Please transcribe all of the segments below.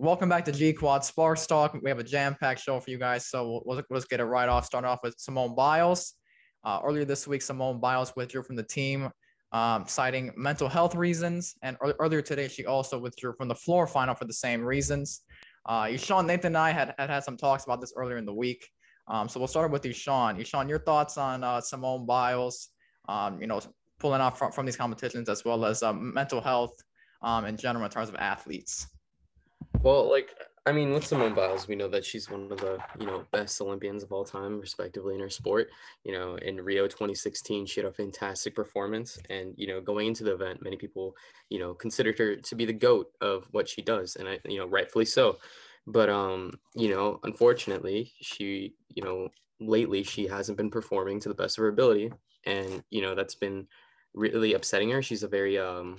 Welcome back to G Quad Sparks Talk. We have a jam-packed show for you guys, so let's get it right off. Starting off with Simone Biles. Uh, earlier this week, Simone Biles withdrew from the team, um, citing mental health reasons. And earlier today, she also withdrew from the floor final for the same reasons. Uh, Sean, Nathan, and I had, had had some talks about this earlier in the week. Um, so we'll start with you. Sean, your thoughts on uh, Simone Biles, um, you know, pulling off from, from these competitions as well as um, mental health um, in general in terms of athletes? Well, like I mean, with Simone Biles, we know that she's one of the you know best Olympians of all time, respectively in her sport. You know, in Rio 2016, she had a fantastic performance, and you know, going into the event, many people you know considered her to be the goat of what she does, and I you know rightfully so. But um, you know, unfortunately, she you know lately she hasn't been performing to the best of her ability, and you know that's been really upsetting her. She's a very um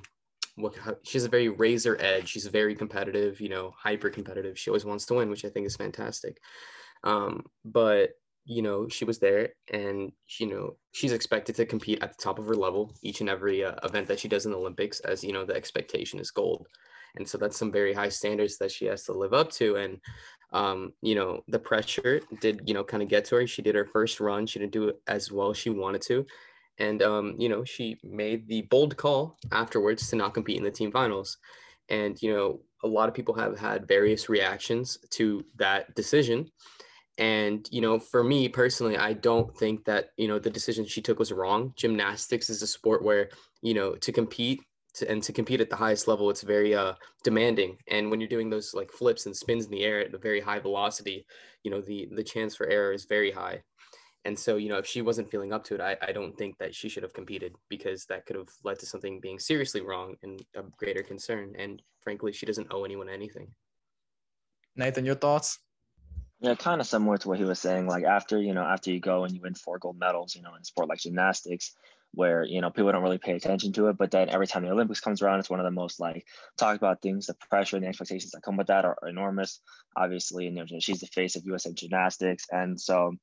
what she's a very razor edge. She's very competitive, you know, hyper competitive. She always wants to win, which I think is fantastic. Um, but you know, she was there, and you know, she's expected to compete at the top of her level each and every uh, event that she does in the Olympics, as you know, the expectation is gold, and so that's some very high standards that she has to live up to. And um, you know, the pressure did you know kind of get to her. She did her first run. She didn't do it as well as she wanted to, and um, you know she made the bold call afterwards to not compete in the team finals. And you know a lot of people have had various reactions to that decision. And you know for me personally i don't think that you know the decision she took was wrong. Gymnastics is a sport where you know to compete to, and to compete at the highest level it's very uh demanding. And when you're doing those like flips and spins in the air at a very high velocity you know the the chance for error is very high and so, you know, if she wasn't feeling up to it, I, I don't think that she should have competed because that could have led to something being seriously wrong and a greater concern. And frankly, she doesn't owe anyone anything. Nathan, your thoughts? Yeah, kind of similar to what he was saying. Like after, you know, after you go and you win four gold medals, you know, in sport like gymnastics, where, you know, people don't really pay attention to it. But then every time the Olympics comes around, it's one of the most like talked about things. The pressure and the expectations that come with that are, are enormous. Obviously, and you know, she's the face of USA gymnastics. And so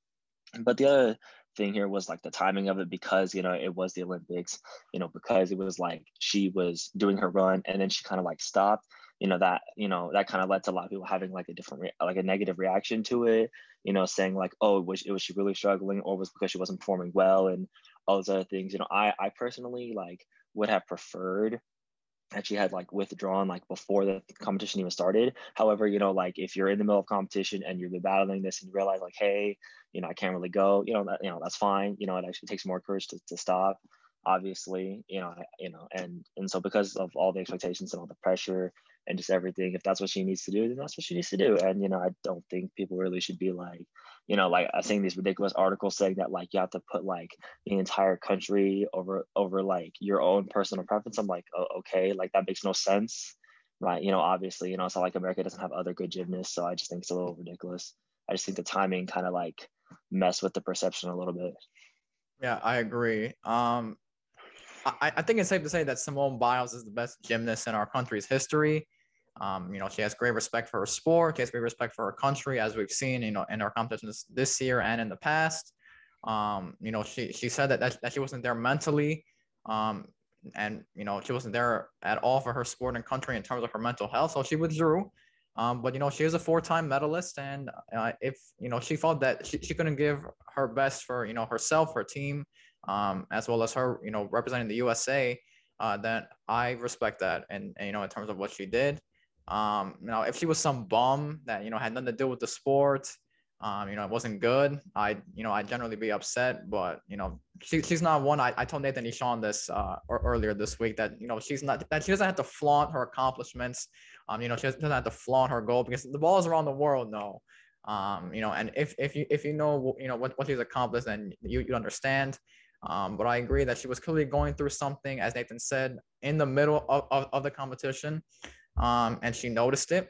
but the other thing here was like the timing of it because you know it was the olympics you know because it was like she was doing her run and then she kind of like stopped you know that you know that kind of led to a lot of people having like a different re- like a negative reaction to it you know saying like oh was, it was she really struggling or was because she wasn't performing well? and all those other things you know i i personally like would have preferred actually had like withdrawn like before the competition even started. However, you know, like if you're in the middle of competition and you're battling this and you realize like, hey, you know, I can't really go, you know, that you know, that's fine. You know, it actually takes more courage to, to stop, obviously, you know, you know, and and so because of all the expectations and all the pressure and just everything, if that's what she needs to do, then that's what she needs to do. And you know, I don't think people really should be like, you know, like I've seen these ridiculous articles saying that like you have to put like the entire country over over like your own personal preference. I'm like, oh, okay, like that makes no sense, right? You know, obviously, you know, it's not like America doesn't have other good gymnasts, so I just think it's a little ridiculous. I just think the timing kind of like mess with the perception a little bit. Yeah, I agree. Um, I, I think it's safe to say that Simone Biles is the best gymnast in our country's history. Um, you know, she has great respect for her sport. She has great respect for her country, as we've seen, you know, in our competitions this year and in the past. Um, you know, she she said that, that, that she wasn't there mentally, um, and you know, she wasn't there at all for her sport and country in terms of her mental health. So she withdrew. Um, but you know, she is a four-time medalist, and uh, if you know, she felt that she, she couldn't give her best for you know herself, her team, um, as well as her, you know, representing the USA, uh, then I respect that, and, and you know, in terms of what she did. Um, you know, if she was some bum that you know had nothing to do with the sport, um, you know, it wasn't good. I, you know, I'd generally be upset, but you know, she, she's not one. I, I told Nathan Ishan this uh, earlier this week that you know she's not that she doesn't have to flaunt her accomplishments. Um, you know, she doesn't have to flaunt her goal because the ball is around the world. No, um, you know, and if if you if you know you know what what she's accomplished, then you you understand. Um, but I agree that she was clearly going through something, as Nathan said, in the middle of, of, of the competition um, and she noticed it.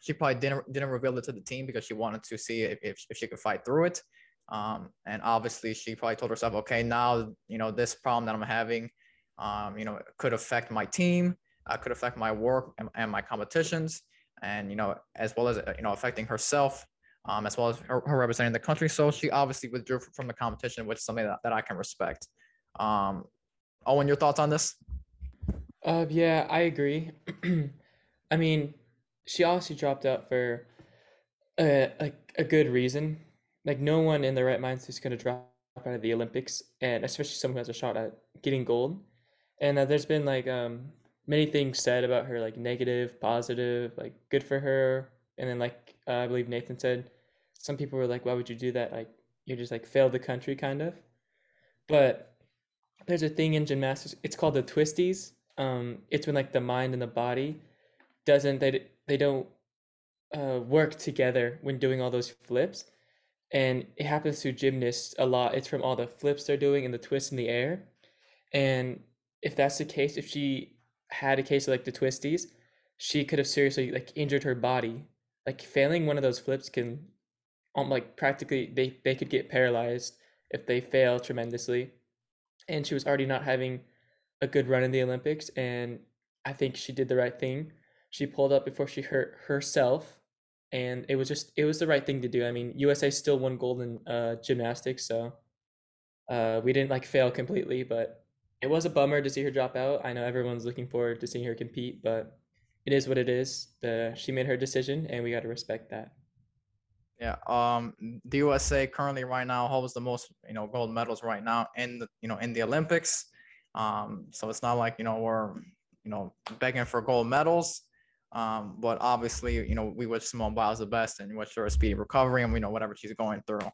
She probably didn't didn't reveal it to the team because she wanted to see if, if, if she could fight through it. Um, and obviously, she probably told herself, okay, now you know this problem that I'm having, um, you know, could affect my team, uh, could affect my work and, and, my competitions, and you know, as well as you know, affecting herself, um, as well as her, her, representing the country. So she obviously withdrew from the competition, which is something that, that I can respect. Um, Owen, your thoughts on this? Uh, yeah, I agree. I mean, she obviously dropped out for a, a, a good reason. Like no one in their right mind is going to drop out of the Olympics, and especially someone who has a shot at getting gold. And uh, there's been like um, many things said about her, like negative, positive, like good for her, and then like uh, I believe Nathan said, some people were like, "Why would you do that? Like you just like failed the country, kind of." But there's a thing in gymnastics. It's called the twisties. Um, it's when like the mind and the body doesn't they they don't uh, work together when doing all those flips, and it happens to gymnasts a lot. It's from all the flips they're doing and the twists in the air, and if that's the case, if she had a case of like the twisties, she could have seriously like injured her body. Like failing one of those flips can, um, like practically they they could get paralyzed if they fail tremendously, and she was already not having a good run in the Olympics, and I think she did the right thing. She pulled up before she hurt herself, and it was just it was the right thing to do. I mean, USA still won gold in uh, gymnastics, so uh, we didn't like fail completely, but it was a bummer to see her drop out. I know everyone's looking forward to seeing her compete, but it is what it is. The she made her decision, and we got to respect that. Yeah. Um. The USA currently right now holds the most you know gold medals right now in the you know in the Olympics. Um. So it's not like you know we're you know begging for gold medals. Um. But obviously you know we wish Simone Biles the best and wish her a speedy recovery and we know whatever she's going through.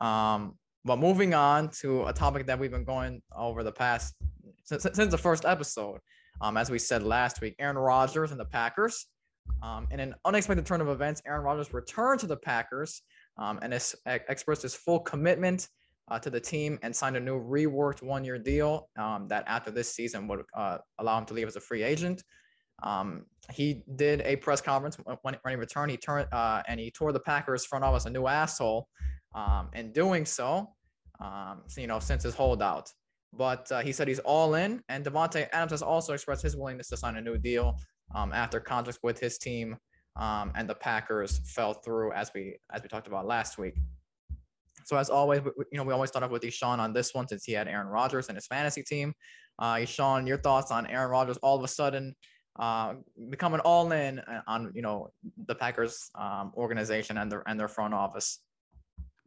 Um. But moving on to a topic that we've been going over the past since, since the first episode. Um, as we said last week, Aaron Rodgers and the Packers. Um, in an unexpected turn of events, Aaron Rodgers returned to the Packers um, and has expressed his full commitment uh, to the team and signed a new reworked one-year deal um, that after this season would uh, allow him to leave as a free agent. Um, he did a press conference when, when he returned. He turned uh, and he tore the Packers front office a new asshole. Um, in doing so, um, you know, since his holdout. But uh, he said he's all in, and Davante Adams has also expressed his willingness to sign a new deal um, after contracts with his team um, and the Packers fell through, as we as we talked about last week. So as always, you know, we always start off with Eshawn on this one since he had Aaron Rodgers and his fantasy team. Uh, Eshawn, your thoughts on Aaron Rodgers all of a sudden uh, becoming all in on you know the Packers um, organization and their and their front office.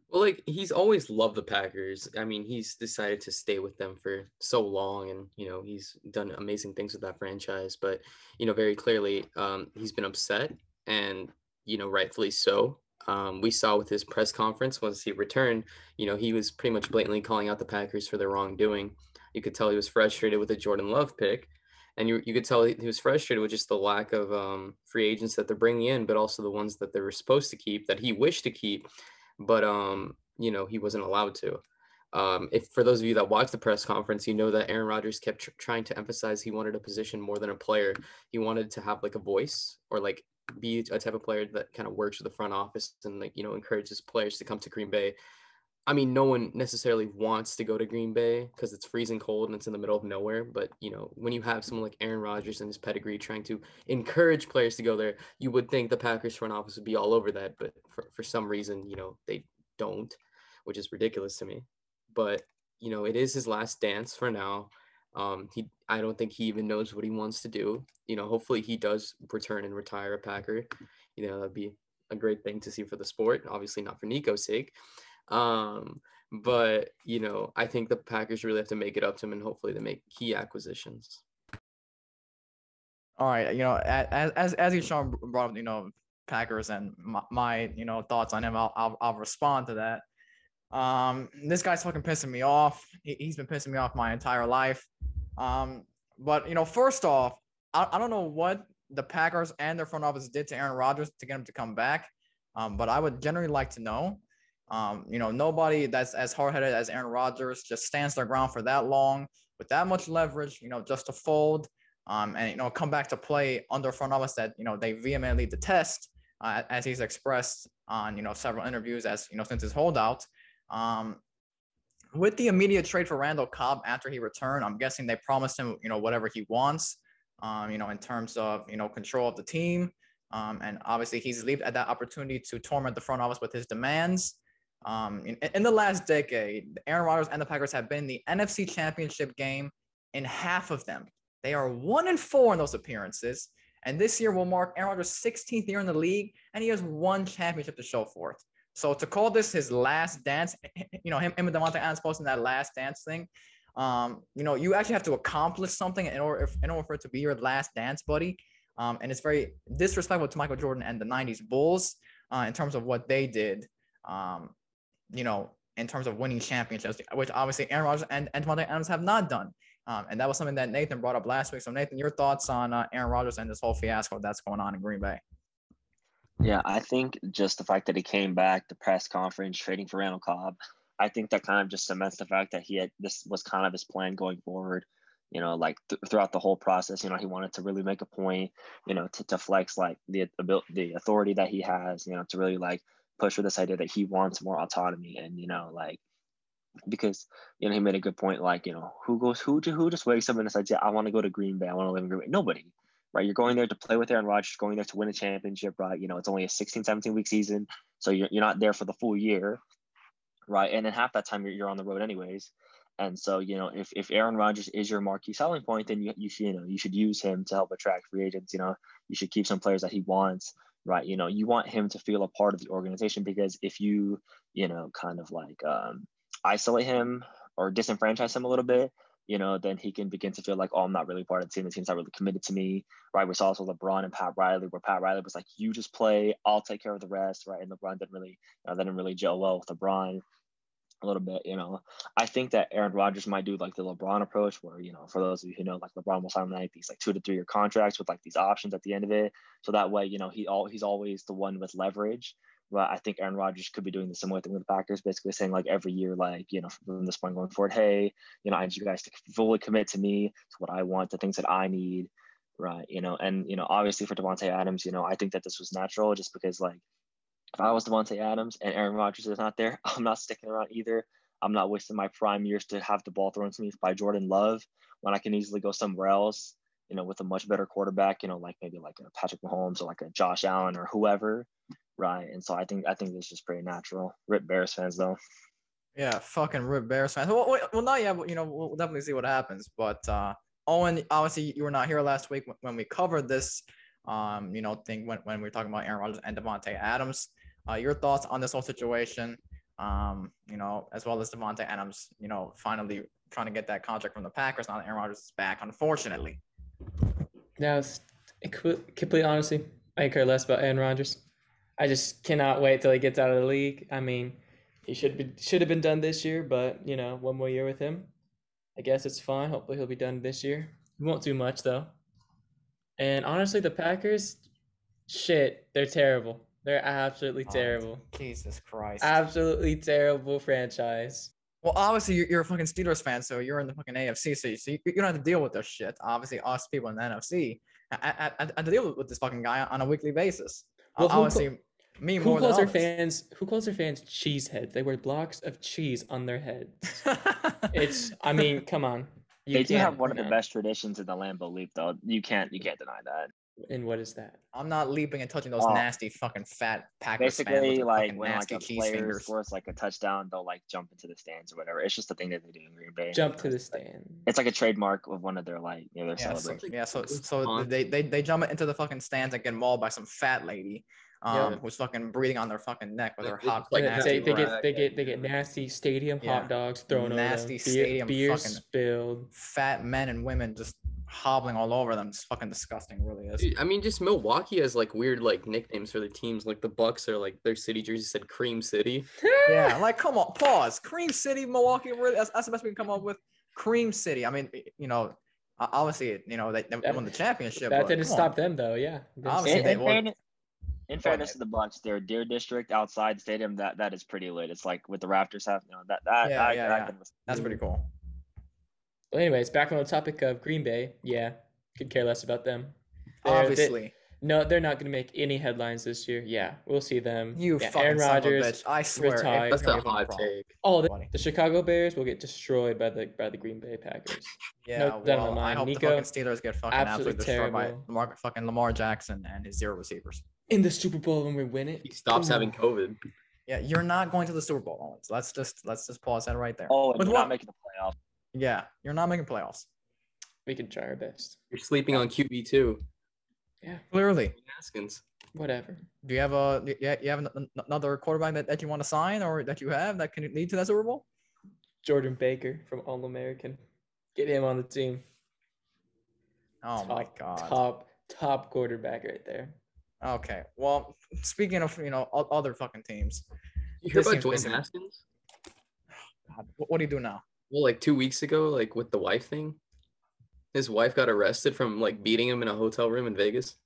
Well, like he's always loved the Packers. I mean, he's decided to stay with them for so long, and you know he's done amazing things with that franchise. But you know, very clearly, um, he's been upset, and you know, rightfully so. Um, we saw with his press conference once he returned, you know, he was pretty much blatantly calling out the Packers for their wrongdoing. You could tell he was frustrated with the Jordan Love pick, and you, you could tell he was frustrated with just the lack of um, free agents that they're bringing in, but also the ones that they were supposed to keep that he wished to keep but um, you know, he wasn't allowed to. Um, if for those of you that watched the press conference, you know that Aaron Rodgers kept tr- trying to emphasize he wanted a position more than a player. He wanted to have like a voice or like be a type of player that kind of works with the front office and like you know encourages players to come to Green Bay. I mean, no one necessarily wants to go to Green Bay because it's freezing cold and it's in the middle of nowhere. But you know, when you have someone like Aaron Rodgers and his pedigree trying to encourage players to go there, you would think the Packers front office would be all over that. But for, for some reason, you know, they don't, which is ridiculous to me. But you know, it is his last dance for now. Um, he, I don't think he even knows what he wants to do. You know, hopefully he does return and retire a Packer. You know, that'd be a great thing to see for the sport. Obviously, not for Nico's sake. Um, but you know, I think the Packers really have to make it up to him, and hopefully they make key acquisitions. All right, you know, as as as Eshawn brought up, you know, Packers and my, my, you know thoughts on him, I'll, I'll I'll respond to that. Um, this guy's fucking pissing me off. He, has been pissing me off my entire life. Um, but you know, first off, I, I don't know what the Packers and their front office did to Aaron Rodgers to get him to come back. Um, but I would generally like to know um, you know, nobody that's as hard-headed as Aaron Rodgers just stands their ground for that long with that much leverage, you know, just to fold um, and, you know, come back to play under front office that, you know, they vehemently detest uh, as he's expressed on, you know, several interviews as, you know, since his holdout. Um, with the immediate trade for Randall Cobb after he returned, I'm guessing they promised him, you know, whatever he wants, um, you know, in terms of, you know, control of the team. Um, and obviously he's leaped at that opportunity to torment the front office with his demands. Um, in, in the last decade, Aaron Rodgers and the Packers have been the NFC Championship game in half of them. They are one and four in those appearances, And this year will mark Aaron Rodgers' 16th year in the league, and he has one championship to show for it. So to call this his last dance, you know, him, him and Davante Adams posting that last dance thing, um, you know, you actually have to accomplish something in order if, in order for it to be your last dance, buddy. Um, and it's very disrespectful to Michael Jordan and the '90s Bulls uh, in terms of what they did. Um, you know, in terms of winning championships, which obviously Aaron Rodgers and, and Adams have not done. Um, and that was something that Nathan brought up last week. So Nathan, your thoughts on uh, Aaron Rodgers and this whole fiasco that's going on in Green Bay? Yeah, I think just the fact that he came back, the press conference, trading for Randall Cobb, I think that kind of just cements the fact that he had this was kind of his plan going forward. You know, like th- throughout the whole process, you know, he wanted to really make a point, you know, to, to flex like the ability, the authority that he has, you know, to really like push for this idea that he wants more autonomy and you know like because you know he made a good point like you know who goes who to who just wakes up and decides yeah I want to go to Green Bay I want to live in Green Bay. Nobody right? You're going there to play with Aaron Rodgers going there to win a championship right? You know it's only a 16 17 week season so you're, you're not there for the full year right? And then half that time you're, you're on the road anyways. And so you know if, if Aaron Rodgers is your marquee selling point then you, you should you know you should use him to help attract free agents. You know you should keep some players that he wants right? You know you want him to feel a part of the organization because if you you know kind of like um, isolate him or disenfranchise him a little bit you know then he can begin to feel like oh i'm not really part of the team the team's not really committed to me right we saw also lebron and pat riley where pat riley was like you just play i'll take care of the rest right and lebron didn't really you know, didn't really gel well with lebron a little bit, you know. I think that Aaron Rodgers might do like the LeBron approach, where you know, for those of you who know, like LeBron will sign like these like two to three year contracts with like these options at the end of it, so that way, you know, he all he's always the one with leverage. But I think Aaron Rodgers could be doing the similar thing with the Packers, basically saying like every year, like you know, from this point going forward, hey, you know, I need you guys to fully commit to me, to what I want, the things that I need, right? You know, and you know, obviously for Davante Adams, you know, I think that this was natural, just because like if I was Davante Adams and Aaron Rodgers is not there, I'm not sticking around either. I'm not wasting my prime years to have the ball thrown to me by Jordan Love when I can easily go somewhere else, you know, with a much better quarterback, you know, like maybe like a Patrick Mahomes or like a Josh Allen or whoever, right? And so I think I think this is just pretty natural. Rip Bears fans though. Yeah, fucking rip Bears fans. Well, well, not yet, but you know, we'll definitely see what happens. But uh, Owen, obviously, you were not here last week when we covered this. Um, you know, thing when when we were talking about Aaron Rodgers and Davante Adams. Uh, your thoughts on this whole situation? um, you know, as well as Davante Adams, you know, finally trying to get that contract from the Packers. Now that Aaron Rodgers is back, unfortunately. Now, complete honesty, I care less about Aaron Rodgers. I just cannot wait till he gets out of the league. I mean, he should be should have been done this year, but you know, one more year with him. I guess it's fine. Hopefully, he'll be done this year. He won't do much though. And honestly, the Packers, shit, they're terrible. They're absolutely oh, terrible. Jesus Christ. Absolutely terrible franchise. Well, obviously you're, you're a fucking Steelers fan, so you're in the fucking AFC, so you, so you, you don't have to deal with this shit. Obviously, us people in the NFC, I, I, I have to deal with this fucking guy on a weekly basis. Well, obviously, me who calls their fans? Who calls their fans cheeseheads? They wear blocks of cheese on their heads. it's. I mean, come on. You they do have one of the best traditions in the Lambeau Leap, though. You can't. You can't deny that. And what is that? I'm not leaping and touching those uh, nasty fucking fat Packers Basically, like when like a player scores like a touchdown, they'll like jump into the stands or whatever. It's just a thing that they do in Green Bay. Jump to the stand. It's like a trademark of one of their like you know, their yeah, celebrations. So, yeah, so so they, they they jump into the fucking stands and get mauled by some fat lady um, yeah. who's fucking breathing on their fucking neck with their hot like they, they get they get they get nasty stadium yeah. hot dogs thrown nasty over them. stadium beer, beer spilled. fat men and women just hobbling all over them. It's fucking disgusting really is. I mean just milwaukee has like weird like nicknames for their teams. Like the bucks are like their city jersey said cream city. Yeah like come on pause. Cream city milwaukee really that's, that's the best we can come up with. Cream city i mean you know obviously you know they, they won the championship that didn't stop on. them though yeah. Obviously they won in fairness to the Bucks, their Deer District outside the stadium that that is pretty lit. It's like with the Raptors have you know that that yeah, yeah, yeah. that's pretty cool. Well, anyways, back on the topic of Green Bay, yeah, could care less about them. They're, Obviously. They, no, they're not going to make any headlines this year. Yeah, we'll see them. You yeah, fucking Aaron Rodgers, I swear, retired. that's a hot take. Oh, the, the, Chicago Bears will get destroyed by the by the Green Bay Packers. Yeah, no, well, I hope Nico, the fucking Steelers get fucking absolutely, absolutely destroyed by Lamar, fucking Lamar Jackson and his zero receivers in the Super Bowl when we win it. He stops having COVID. Yeah, you're not going to the Super Bowl, Owens. Let's just let's just pause that right there. Oh, and you're not making the playoffs. Yeah, you're not making playoffs. We can try our best. You're sleeping on QB too. Yeah, Clearly. Haskins. whatever. Do you have a yeah you you have another quarterback that, that you want to sign or that you have that can lead to that Super Bowl? Jordan Baker from All American. Get him on the team. Oh my god. Top top quarterback right there. Okay. Well, speaking of you know other fucking teams, You hear about Dwayne. Haskins? God, what, what do you do now? Well, like two weeks ago, like with the wife thing, his wife got arrested from like beating him in a hotel room in Vegas.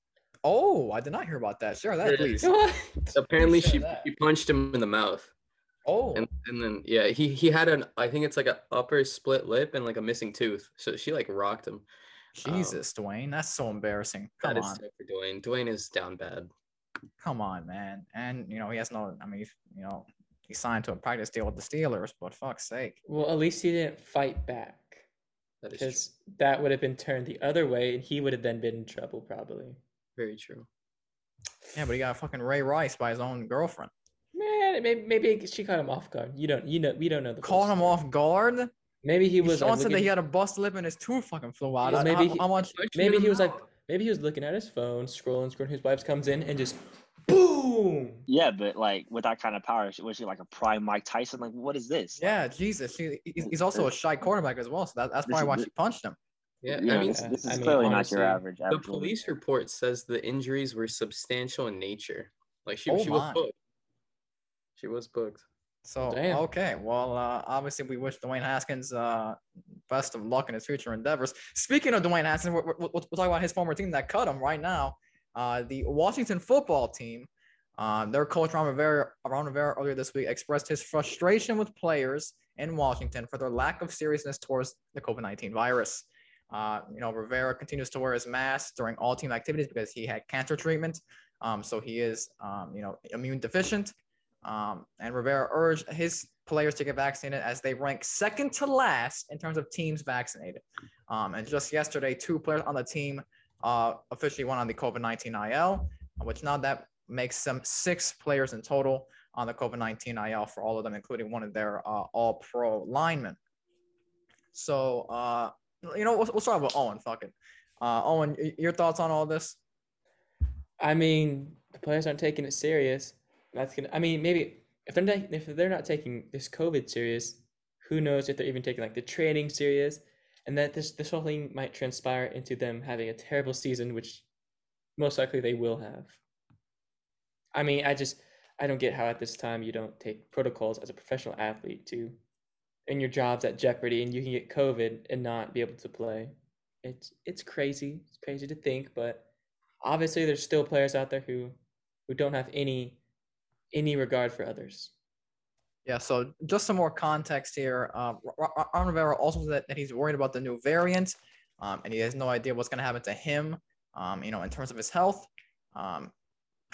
Oh, I did not hear about that. Share that, please. Apparently, share she, that. she punched him in the mouth, Oh, and and then yeah, he he had an I think it's like a upper split lip and like a missing tooth. So she like rocked him. Jesus, Dwayne, that's so embarrassing. Come That is on, tough for Dwayne. Dwayne is down bad. come on, man. And you know he has no. I mean, you know, he signed to a practice deal with the Steelers, but fuck's sake. Well, at least he didn't fight back. That is true. Because that would have been turned the other way and he would have then been in trouble probably. very true. Yeah, but he got a fucking Ray Rice by his own girlfriend. Man, maybe, maybe she caught him off guard. You don't you know we don't know the full Caught him off guard. Maybe he He was Sean like, said that he had a bust lip and his tooth fucking flew out. Well, I- maybe how, he- how much? Punched him in maybe he was like maybe he was looking at his phone, scrolling, scrolling. His wife comes in and just boom. Yeah, but like with that kind of power, was she like a prime Mike Tyson? Like, what is this? Like, Yeah, Jesus. He, he's, he's also a shy quarterback as well, so that, that's probably why the- she punched him. Yeah, you I mean, this, this I is mean, clearly not honestly, your average. the average woman. police report says the injuries were substantial in nature. Like she, Oh she was booked. She was booked. So Damn. okay, well, uh, obviously we wish Dwayne Haskins uh, best of luck in his future endeavors. Speaking of Dwayne Haskins, we're, we're, we'll we'll talk about his former team that cut him right now. Uh, the Washington Football Team, uh, their coach Ron Rivera, Ron Rivera earlier this week expressed his frustration with players in Washington for their lack of seriousness towards the COVID-19 virus. Uh, you know, Rivera continues to wear his mask during all team activities because he had cancer treatment. Um, so he is, um, you know, immune deficient. Um, and Rivera urged his players to get vaccinated as they rank second to last in terms of teams vaccinated. Um, and just yesterday, two players on the team uh, officially went on the COVID 19 IL, which now that makes them six players in total on the COVID 19 IL for all of them, including one of their uh, all pro linemen. So, uh, you know, we'll, we'll start with Owen. Fuck it. Uh, Owen, your thoughts on all this? I mean, the players aren't taking it serious. That's gonna. I mean, maybe if they're not, if they're not taking this COVID serious, who knows if they're even taking like the training serious, and that this this whole thing might transpire into them having a terrible season, which most likely they will have. I mean, I just I don't get how at this time you don't take protocols as a professional athlete to, and your job's at jeopardy, and you can get COVID and not be able to play. It's it's crazy. It's crazy to think, but obviously there's still players out there who who don't have any any regard for others. Yeah, so just some more context here. Um, Ron Rivera also said that, that he's worried about the new variant, um, and he has no idea what's going to happen to him, um, you know, in terms of his health. Um,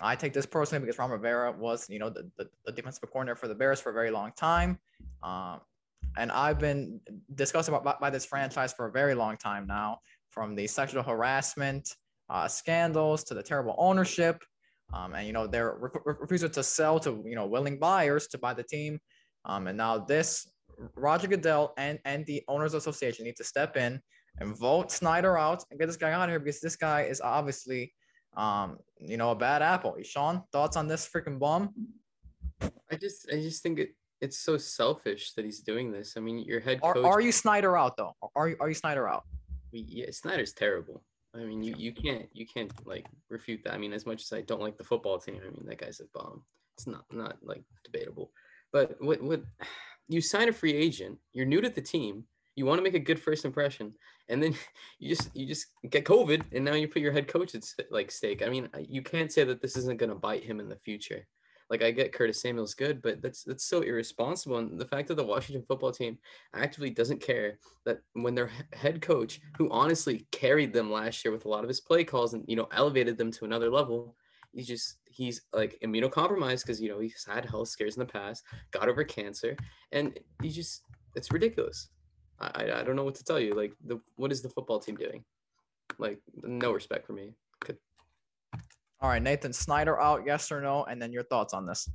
I take this personally because Ron Rivera was, you know, the, the, the defensive coordinator for the Bears for a very long time. Um, and I've been discussing about by, by this franchise for a very long time now, from the sexual harassment uh, scandals to the terrible ownership um, and you know their re- refusal to sell to you know willing buyers to buy the team, um, and now this Roger Goodell and and the owners association need to step in and vote Snyder out and get this guy out of here because this guy is obviously um, you know a bad apple. Sean, thoughts on this freaking bum? I just I just think it it's so selfish that he's doing this. I mean, your head Are, coach. are you Snyder out though? Are you are you Snyder out? Yeah, Snyder's terrible. I mean, you, you can't you can't like refute that. I mean, as much as I don't like the football team, I mean that guy's a bomb. It's not not like debatable. But what what you sign a free agent, you're new to the team, you want to make a good first impression, and then you just you just get COVID, and now you put your head coach at like stake. I mean, you can't say that this isn't going to bite him in the future. Like I get Curtis Samuel's good, but that's that's so irresponsible. And the fact that the Washington football team actively doesn't care that when their he- head coach, who honestly carried them last year with a lot of his play calls and you know elevated them to another level, he's just he's like immunocompromised because you know he's had health scares in the past, got over cancer, and he just it's ridiculous. I I, I don't know what to tell you. Like the what is the football team doing? Like no respect for me. Could- All right, Nathan Snyder out, yes or no, and then your thoughts on this.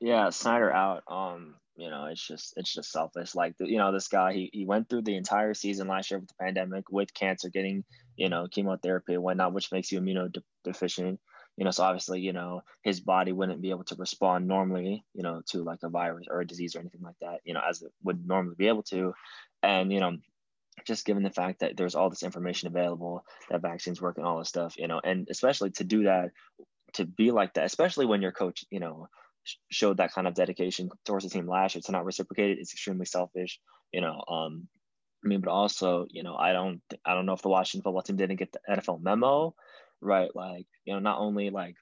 Yeah, Snyder out. Um, you know, it's just it's just selfish. Like you know, this guy he he went through the entire season last year with the pandemic with cancer, getting you know, chemotherapy and whatnot, which makes you immunodeficient. You know, so obviously, you know, his body wouldn't be able to respond normally, you know, to like a virus or a disease or anything like that, you know, as it would normally be able to. And, you know, just given the fact that there's all this information available, that vaccines work and all this stuff, you know, and especially to do that, to be like that, especially when your coach, you know, showed that kind of dedication towards the team last year to not reciprocate it, it's extremely selfish, you know. Um, I mean, but also, you know, I don't, I don't know if the Washington football team didn't get the NFL memo, right? Like, you know, not only like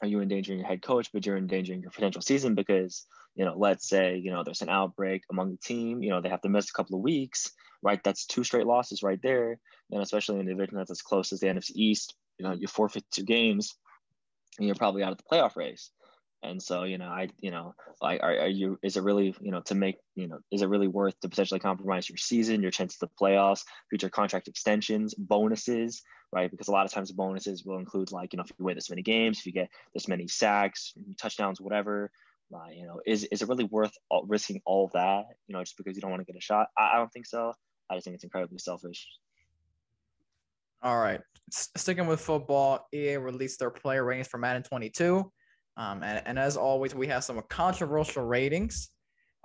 are you endangering your head coach, but you're endangering your potential season because, you know, let's say, you know, there's an outbreak among the team, you know, they have to miss a couple of weeks, right? That's two straight losses right there. And especially in a division that's as close as the NFC East, you know, you forfeit two games and you're probably out of the playoff race. And so, you know, I, you know, like, are, are you, is it really, you know, to make, you know, is it really worth to potentially compromise your season, your chances of playoffs, future contract extensions, bonuses, right? Because a lot of times bonuses will include like, you know, if you win this many games, if you get this many sacks, touchdowns, whatever, uh, you know, is, is it really worth all, risking all that, you know, just because you don't want to get a shot? I, I don't think so. I just think it's incredibly selfish. All right. Sticking with football, EA released their player ratings for Madden 22. Um, and, and as always, we have some controversial ratings.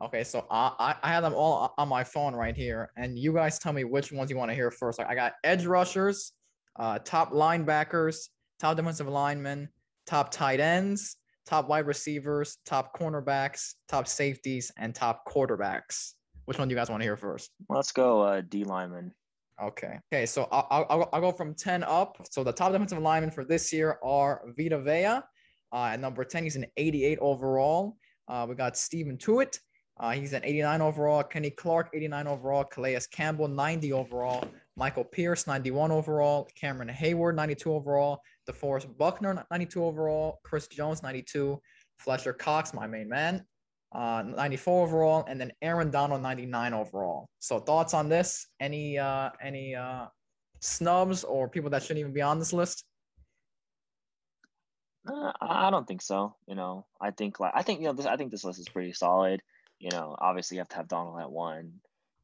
Okay, so I, I have them all on my phone right here, and you guys tell me which ones you want to hear first. Like I got edge rushers, uh, top linebackers, top defensive linemen, top tight ends, top wide receivers, top cornerbacks, top safeties, and top quarterbacks. Which one do you guys want to hear first? Let's go uh, D lineman. Okay. Okay. So I'll, I'll, I'll go from 10 up. So the top defensive linemen for this year are Vita Vea. Uh, at number 10, he's an 88 overall. Uh, we got Stephon Tuitt. Uh, he's an 89 overall. Kenny Clark, 89 overall. Calais Campbell, 90 overall. Michael Pierce, 91 overall. Cameron Heyward, 92 overall. DeForest Buckner, 92 overall. Chris Jones, 92. Fletcher Cox, my main man, uh, 94 overall. And then Aaron Donald, 99 overall. So thoughts on this? Any uh, any uh, snubs or people that shouldn't even be on this list? Uh, I don't think so. You know, I think like I think you know this. I think this list is pretty solid. You know, obviously you have to have Donald at one,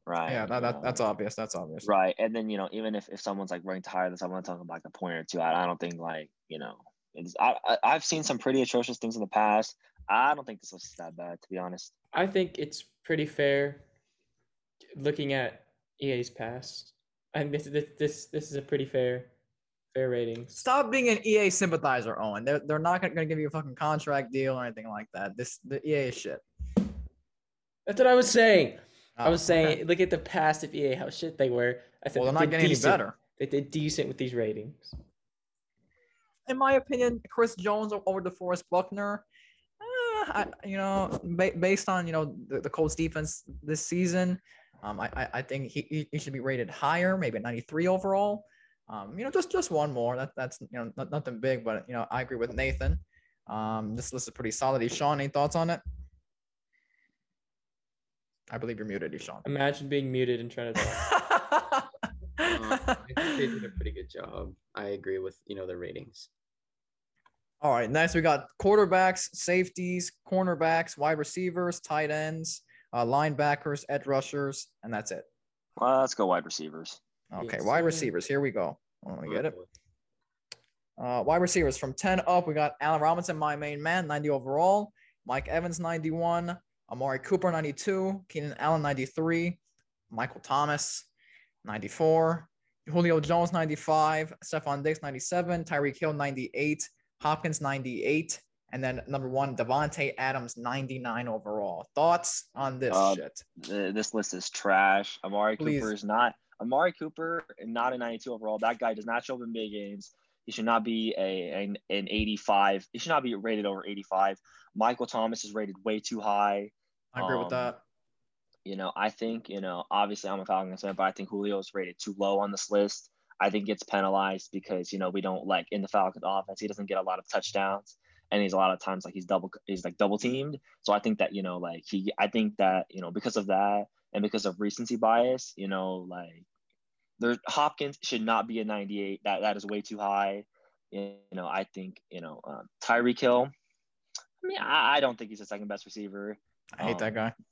right? Yeah, that, that that's obvious. That's obvious. Right, and then you know, even if, if someone's like ranked higher than someone talking about like a point or two, I, I don't think like you know, it's, I, I I've seen some pretty atrocious things in the past. I don't think this list is that bad, to be honest. I think it's pretty fair. Looking at EA's past, I this this this this is a pretty fair fair ratings. Stop being an EA sympathizer, Owen. They're, they're not going to give you a fucking contract deal or anything like that. This the EA is shit. That's what I was saying. Oh, I was saying, okay. look at the past of EA, how shit they were. I said well, they're they not getting decent. any better. They did decent with these ratings. In my opinion, Chris Jones over DeForest Buckner. Uh, I, you know, ba- based on you know the, the Colts defense this season, um, I, I I think he, he should be rated higher, maybe 93 overall. Um, you know, just just one more. That that's you know not, nothing big, but you know I agree with Nathan. Um, this list is pretty solid. Sean, any thoughts on it? I believe you're muted, Sean. Imagine being muted and trying to talk. Uh, I think they did a pretty good job. I agree with you know the ratings. All right, next we got quarterbacks, safeties, cornerbacks, wide receivers, tight ends, uh, linebackers, edge rushers, and that's it. Well, let's go wide receivers. Okay, Yes, wide receivers. Here we go. Let me get it. Oh, Uh, wide receivers from 10 up, we got Allen Robinson, my main man, 90 overall. Mike Evans, 91. Amari Cooper, 92. Keenan Allen, 93. Michael Thomas, 94. Julio Jones, 95. Stefon Diggs, 97. Tyreek Hill, 98. Hopkins, 98. And then number one, Davante Adams, 99 overall. Thoughts on this Uh, shit? Th- This list is trash. Amari Please. Cooper is not Amari Cooper, not a 92 overall. That guy does not show up in big games. He should not be a an, an 85. He should not be rated over 85. Michael Thomas is rated way too high. I agree with um, that. You know, I think, you know, obviously I'm a Falcons fan, but I think Julio is rated too low on this list. I think gets penalized because, you know, we don't like in the Falcons offense, he doesn't get a lot of touchdowns. And he's a lot of times like he's double he's like double teamed. So I think that, you know, like he I think that, you know, because of that and because of recency bias, you know, like there Hopkins should not be a 98. That that is way too high. You know, I think, you know, um, Tyreek Hill. I mean, I, I don't think he's the second best receiver. I hate um, that guy.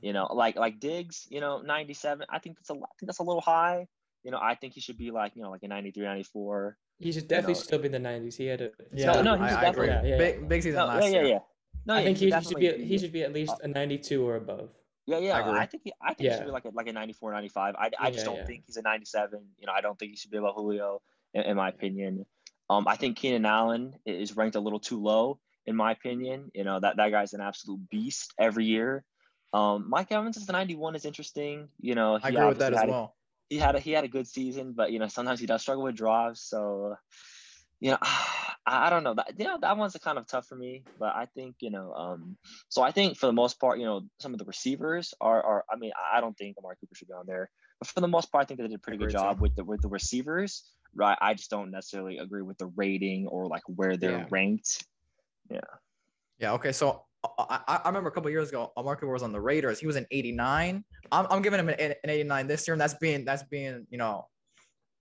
You know, like like Diggs, you know, 97. I think that's a I think that's a little high. you know, I think he should be like, you know, like a 93, 94. He should definitely know- still be in the nineties. He had a Yeah, no, I, he's I agree. definitely- Yeah, yeah, big, yeah. big season No, last yeah, yeah, year. yeah. No, I yeah, think he should be he should be at least a ninety two or above. Yeah, yeah. I I, think he, I think he should be like a like a 94, 95. I, I just Yeah, don't yeah. think he's a 97. You know, I don't think he should be above Julio, in, in my opinion. Um, I think Keenan Allen is ranked a little too low, in my opinion. You know, that, that guy's an absolute beast every year. Um, Mike Evans is the 91 is interesting. You know, I he agree with that as had a- well. he had a he had a good season, but you know sometimes he does struggle with drives. So you know, I, I don't know that you know that one's kind of tough for me. But I think you know, um, so I think for the most part, you know, some of the receivers are are. I mean, I don't think Amari Cooper should be on there, but for the most part, I think they did a pretty good job with the with the receivers. Right, I just don't necessarily agree with the rating or like where they're Yeah. ranked. Yeah. Yeah. Okay. So I, I, remember a couple years ago, Amari Cooper was on the Raiders. He was an 89. I'm, I'm giving him an, an 89 this year, and that's being that's being you know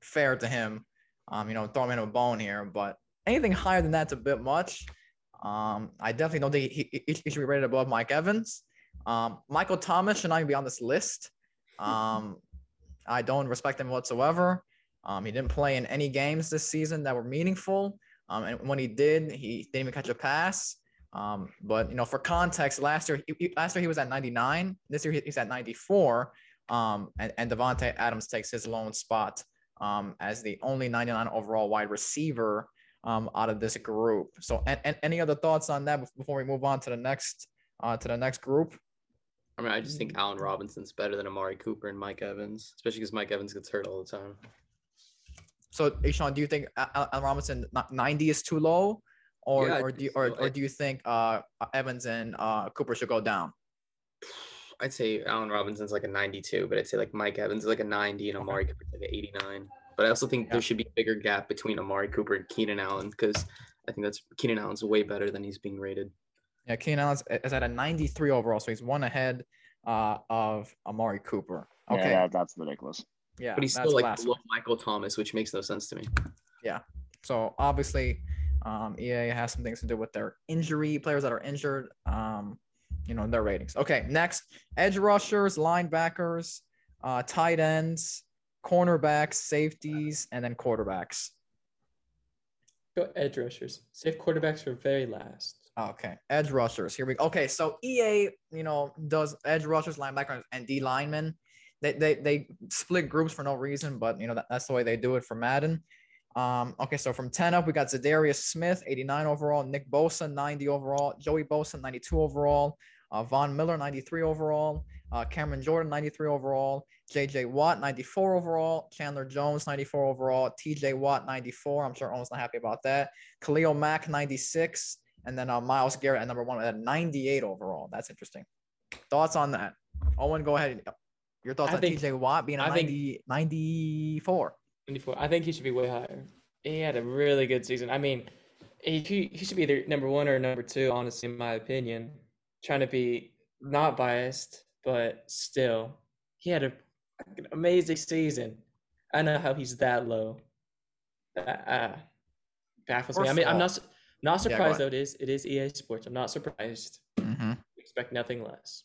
fair to him. Um, you know, throwing him in a bone here, but anything higher than that's a bit much. Um, I definitely don't think he, he, he should be rated above Mike Evans. Um, Michael Thomas should not even be on this list. Um, I don't respect him whatsoever. Um, he didn't play in any games this season that were meaningful. Um, and when he did, he didn't even catch a pass. Um, but you know, for context, last year, he, last year he was at 99. This year he's at 94. Um, and, and Davante Adams takes his lone spot um, as the only 99 overall wide receiver um, out of this group. So, and, and any other thoughts on that before we move on to the next uh, to the next group? I mean, I just think Allen Robinson's better than Amari Cooper and Mike Evans, especially because Mike Evans gets hurt all the time. So, Ishan, do you think Al- Al- Allen Robinson 90 is too low, or Yeah, or do you, or, so. or do you think uh, Evans and uh, Cooper should go down? I'd say Allen Robinson's like a 92, but I'd say like Mike Evans is like a 90 and Okay. Amari Cooper's like an 89. But I also think Yeah. there should be a bigger gap between Amari Cooper and Keenan Allen because I think that's Keenan Allen's way better than he's being rated. Yeah, Keenan Allen is at a 93 overall, so he's one ahead uh, of Amari Cooper. Okay, Yeah, yeah, that, that's ridiculous. Yeah, but he's still like below Michael Thomas, which makes no sense to me. Yeah, so obviously, um, EA has some things to do with their injury players that are injured. Um, you know their ratings. Okay, next edge rushers, linebackers, uh, tight ends, cornerbacks, safeties, and then quarterbacks. Go edge rushers. Save quarterbacks for very last. Okay, edge rushers. Here we go. Okay, so EA, you know, does edge rushers, linebackers, and D linemen. They, they they split groups for no reason, but you know that, that's the way they do it for Madden. Um, okay, so from 10 up, we got Za'Darius Smith, 89 overall, Nick Bosa, 90 overall, Joey Bosa, 92 overall, uh, Von Miller, 93 overall, uh, Cameron Jordan, 93 overall, JJ Watt, 94 overall, Chandler Jones, 94 overall, TJ Watt, 94. I'm sure Owen's not happy about that. Khalil Mack, 96, and then uh, Myles Garrett at number one at 98 overall. That's interesting. Thoughts on that? Owen, go ahead. Your thoughts I on think- TJ Watt being a I think- 94? 94. I think he should be way higher. He had a really good season. I mean, he, he he should be either number one or number two, honestly, in my opinion. Trying to be not biased, but still, he had a fucking amazing season. I know how he's that low. That uh, baffles me. I mean, of I'm not not surprised ahead. though. It is it is EA Sports. I'm not surprised. Mm-hmm. Expect nothing less.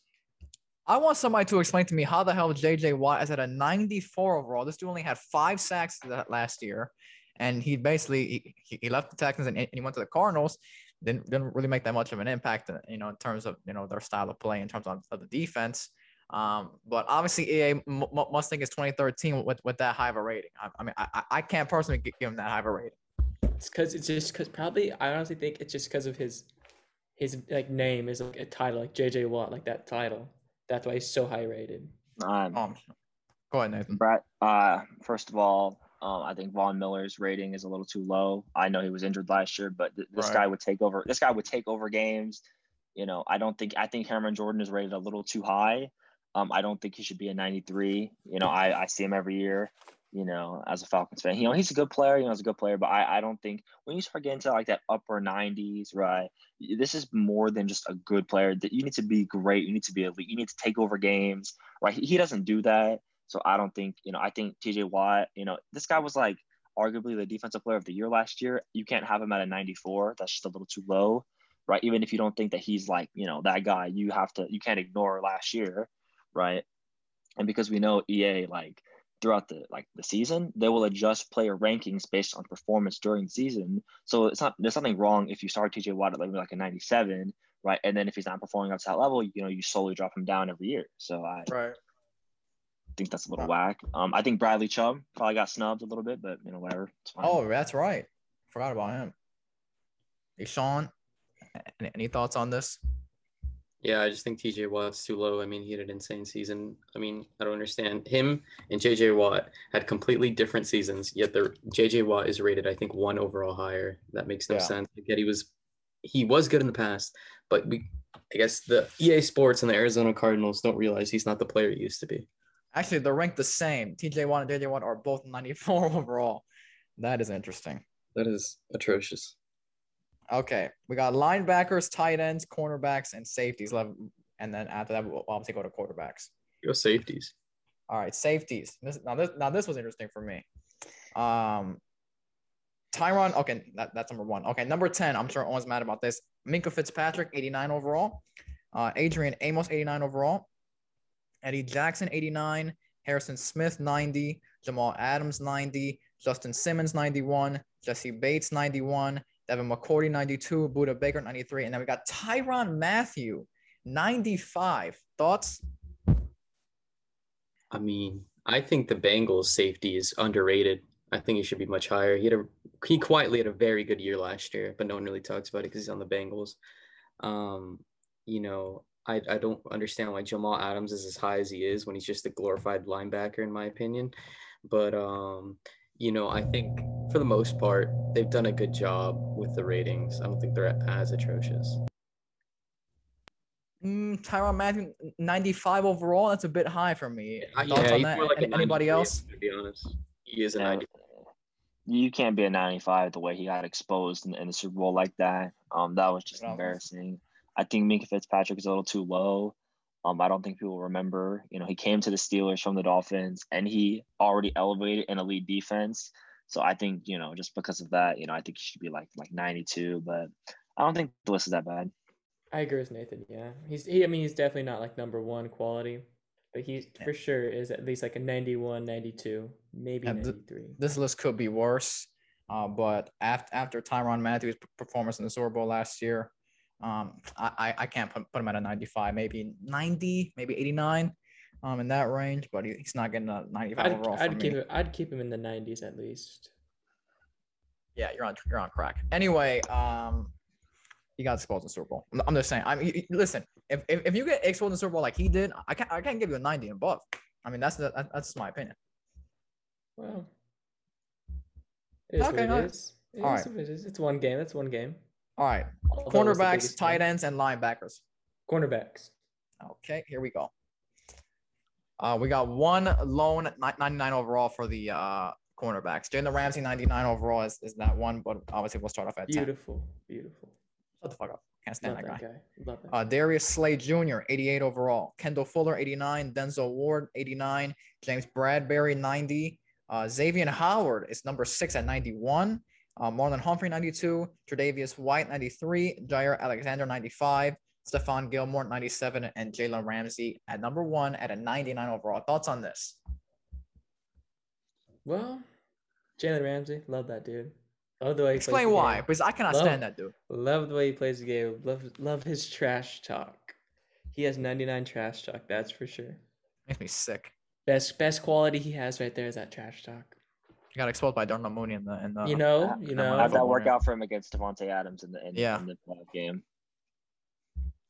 I want somebody to explain to me how the hell JJ Watt is at a 94 overall. This dude only had five sacks that last year, and he basically he, he left the Texans and, and he went to the Cardinals. Didn't didn't really make that much of an impact, uh, you know, in terms of you know their style of play, in terms of, of the defense. Um, but obviously EA m- m- must think it's 2013 with with that high of a rating. I, I mean, I, I- I can't personally give him that high of a rating. It's because it's just because probably I honestly think it's just because of his his like name is like a title like JJ Watt like that title. That's why he's so high rated. Um, Um, go ahead, Nathan. Brett, uh, first of all, um, I think Von Miller's rating is a little too low. I know he was injured last year, but th- this Right. guy would take over. This guy would take over games. You know, I don't think. I think Cameron Jordan is rated a little too high. Um, I don't think he should be a 93. You know, I, I see him every year. You know, as a Falcons fan, you know he's a good player. You know, he's a good player, but I, I don't think when you start getting to like that upper 90s, right? This is more than just a good player. That you need to be great. You need to be elite. You need to take over games, right? He, he doesn't do that. So I don't think, you know, I think TJ Watt, you know, this guy was like arguably the defensive player of the year last year. You can't have him at a 94. That's just a little too low, right? Even if you don't think that he's like, you know, that guy, you have to, you can't ignore last year, right? And because we know EA, like, throughout the like the season, they will adjust player rankings based on performance during the season. So it's not there's nothing wrong if you start TJ Watt at like a 97, right? And then if he's not performing up to that level, you know, you slowly drop him down every year. So I Right. Think that's a little whack. Um, I think Bradley Chubb probably got snubbed a little bit, but you know, whatever. It's fine. Oh, that's right. Forgot about him. Hey, Sean, any, any thoughts on this? Yeah, I just think TJ Watt's too low. I mean, he had an insane season. I mean, I don't understand. Him and JJ Watt had completely different seasons, yet the JJ Watt is rated, I think, one overall higher. That makes no Yeah. sense. Yet he was he was good in the past, but we I guess the EA Sports and the Arizona Cardinals don't realize he's not the player he used to be. Actually, they're ranked the same. TJ1 and JJ1 are both 94 overall. That is interesting. That is atrocious. Okay, we got linebackers, tight ends, cornerbacks, and safeties left. And then after that, we'll obviously go to quarterbacks. Go safeties. All right, safeties. This now this now this was interesting for me. Um, Tyrann. Okay, that, that's number one. Okay, number ten. I'm sure everyone's mad about this. Minkah Fitzpatrick, 89 overall. Uh, Adrian Amos, 89 overall. Eddie Jackson, 89. Harrison Smith, 90. Jamal Adams, 90. Justin Simmons, 91. Jessie Bates, 91. Devin McCourty, 92. Budda Baker, 93. And then we got Tyrann Mathieu, 95. Thoughts? I mean, I think the Bengals safety is underrated. I think he should be much higher. He had a he quietly had a very good year last year, but no one really talks about it because he's on the Bengals. Um, you know, I I don't understand why Jamal Adams is as high as he is when he's just a glorified linebacker, in my opinion. But um, you know, I think for the most part they've done a good job with the ratings. I don't think they're as atrocious. Mm, Tyrann Mathieu, 95 overall. That's a bit high for me. I- Thoughts on that? like Anybody else? To be honest, he is a Yeah, 90. you can't be a 95 the way he got exposed in, in the Super Bowl like that. Um, that was just embarrassing. I think Minkah Fitzpatrick is a little too low. Um, I don't think people remember. You know, he came to the Steelers from the Dolphins, and he already elevated an elite defense. So I think you know, just because of that, you know, I think he should be like like 92. But I don't think the list is that bad. I agree with Nathan. Yeah, he's he. I mean, he's definitely not like number one quality, but he Yeah. for sure is at least like a 91, 92, maybe Yeah, th- 93. This list could be worse. Uh, but after after Tyrann Mathieu's performance in the Super Bowl last year, um, I, I, I can't put, put him at a 95, maybe 90, maybe 89, um, in that range. But he, he's not getting a 95 I'd, overall. I'd keep me. it. I'd keep him in the 90s at least. Yeah, you're on you're on crack. Anyway, um, he got exposed in the Super Bowl. I'm, I'm just saying. I mean, listen, if, if if you get exposed in the Super Bowl like he did, I can't I can't give you a 90 and above. I mean, that's the, that- that's my opinion. Well, it is Okay, what it right. is. It All is what it is. It's one game. That's one game. All right, Although cornerbacks, tight ends, and linebackers. Cornerbacks. Okay, here we go. Uh, we got one lone 99 overall for the uh, cornerbacks. Jalen Ramsey 99 overall is, is that one, but obviously we'll start off at 10. Beautiful. Beautiful. Shut the fuck up. Can't stand Love that that guy. guy. That. Uh, Darius Slay Jr. 88 overall. Kendall Fuller 89. Denzel Ward 89. James Bradberry 90. Uh, Xavier Howard is number six at 91. Uh, Marlon Humphrey 92. Tre'Davious White 93. Jaire Alexander 95. Stephon Gilmore 97. And Jalen Ramsey at number one at a 99 overall. Thoughts on this? well, Jalen Ramsey. Love that dude. Love the way Explain why, because I cannot Love- stand that dude. Love the way he plays the game. Love love his trash talk. He has 99 trash talk, that's for sure. Makes me sick. Best best quality he has right there is that trash talk. He got exposed by Darnell Mooney in the in the. you know, you know. How'd that Football, work out for him against Davante Adams in the in, Yeah. in the playoff game?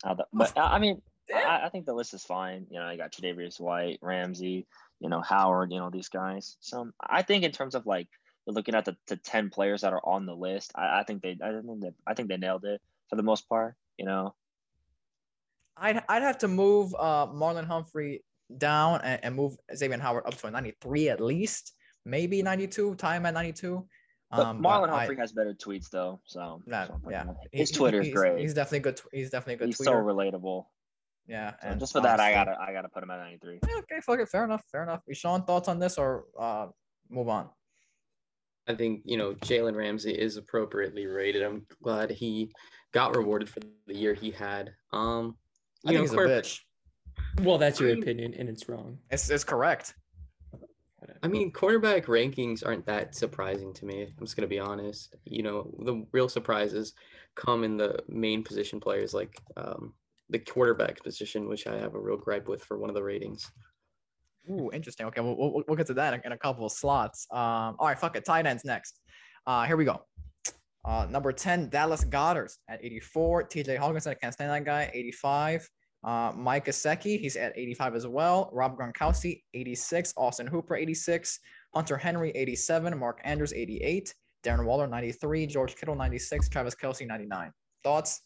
How'd but I I mean, I, I think the list is fine. You know, you got Tre'Davious White, Ramsey, you know, Howard, you know, these guys. So I think in terms of like looking at the, the ten players that are on the list, I, I think they I think they I think they nailed it for the most part. You know, I'd I'd have to move uh Marlon Humphrey down and, and move Xavier Howard up to a 93 at least, maybe 92. Tie him at 92. but Um, but Marlon I- Humphrey has better tweets though. So, Nah, yeah. he- his he- Twitter is he's, great. He's definitely good. tw- He's definitely a good He's tweeter. so relatable. yeah, So and just for that, I gotta I gotta put him at 93. Yeah, okay, fuck it. Fair enough. Fair enough. Sean, thoughts on this or uh move on? I think you know Jalen Ramsey is appropriately rated. I'm glad he got rewarded for the year he had. Um, I you think he's know, a bitch. Well, that's your I'm- opinion and it's wrong. It's it's correct. I mean, quarterback rankings aren't that surprising to me. I'm just gonna be honest. You know, the real surprises come in the main position players, like um, the quarterback position, which I have a real gripe with for one of the ratings. Ooh, interesting. Okay, we'll, we'll, we'll get to that in a couple of slots. Um, all right, fuck it. Tight ends next. Uh, here we go. Uh, number 10, Dallas Goedert at 84. TJ Hockenson, I can't stand that guy, 85. Uh, Mike Gesicki, he's at 85 as well. Rob Gronkowski, 86. Austin Hooper, 86. Hunter Henry, 87. Mark Andrews, 88. Darren Waller, 93. George Kittle, 96. Travis Kelce, 99. Thoughts?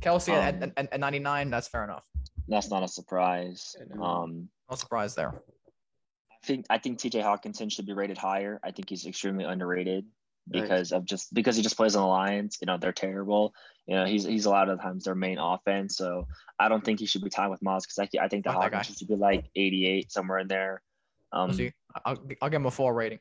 Kelce um, at, at, at 99, that's fair enough. That's not a surprise. Um, no surprise there. I think I think TJ Hockenson should be rated higher. I think he's extremely underrated because of just because he just plays on the Lions. You know, they're terrible. You know, he's he's a lot of times their main offense. So I don't think he should be tied with Moss because I, I think the Hockenson should be like 88 somewhere in there. Um, see. I'll, I'll give him a four rating.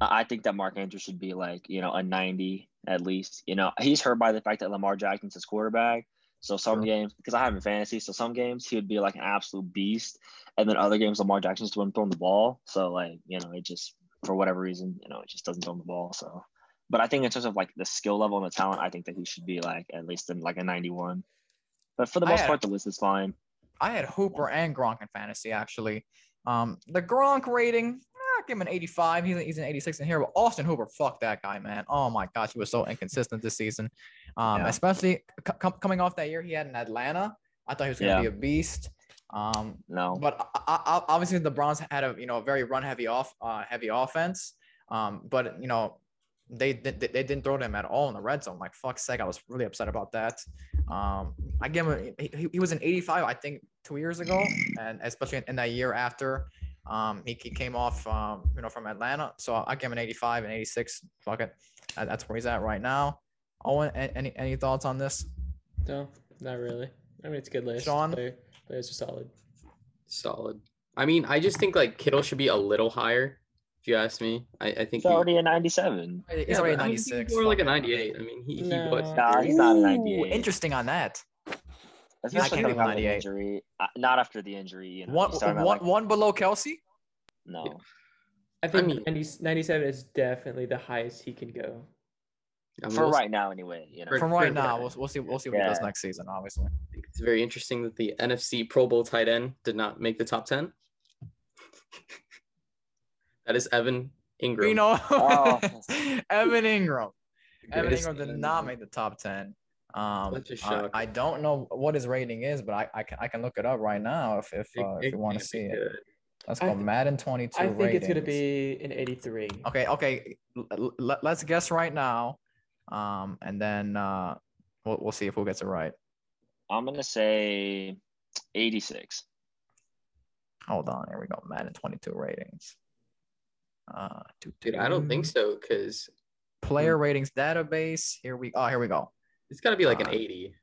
I think that Mark Andrews should be like you know a 90 at least. You know, he's hurt by the fact that Lamar Jackson's his quarterback. So some sure. games, because I have him in fantasy, so some games he would be like an absolute beast, and then other games Lamar Jackson's the one throwing the ball. So like you know, it just for whatever reason, you know, it just doesn't throw the ball. So, but I think in terms of like the skill level and the talent, I think that he should be like at least in like a 91. But for the most had, part, the list is fine. I had Hooper and Gronk in fantasy actually. Um, the Gronk rating, I give him an 85. He's, he's an 86 in here. But Austin Hooper, fuck that guy, man. Oh my gosh, he was so inconsistent this season. Um, yeah. especially c- coming off that year he had in Atlanta. I thought he was going to yeah. be a beast. Um, no, but I, I, obviously the Browns had a you know a very run heavy off uh, heavy offense. Um, but you know they, they they didn't throw them at all in the red zone. Like fuck sake, I was really upset about that. Um, I give him he, he was an 85, I think, two years ago, and especially in, in that year after. Um, he, he came off, um, you know, from Atlanta. So I give him an 85 and 86. Fuck it. That's where he's at right now. Owen, any any thoughts on this? No, not really. I mean, it's a good list. Sean, players are solid. Solid. I mean, I just think like Kittle should be a little higher. If you ask me, I, I think he's already a 97. He's yeah, already a 96. More like a 98. I mean, he, no. he puts. Nah, he's not a 98. Interesting on that. Especially coming off the injury. Uh, not after the injury. You know, one, one, like, one below Kelce? No. I think I mean, 90, 97 is definitely the highest he can go. I mean, for we'll right see. now, anyway. You know, from right now, we'll, we'll see. We'll see what yeah. he does next season. Obviously, it's very interesting that the NFC Pro Bowl tight end did not make the top ten. that is Evan Engram. You know, oh. Evan Engram. Evan Engram did not make the top ten. Um, I, I, don't know what his rating is, but I, I can I can look it up right now if if, uh, if you want to see it. Let's go. Madden 22. I think ratings. it's gonna be an 83. Okay, okay. L- l- let's guess right now, um, and then uh, we'll we'll see if who gets it right. I'm gonna say 86. Hold on. Here we go. Madden 22 ratings. Uh, dude, I don't think so because player ratings database. Here we. Oh, here we go. It's got to be like an uh, 80.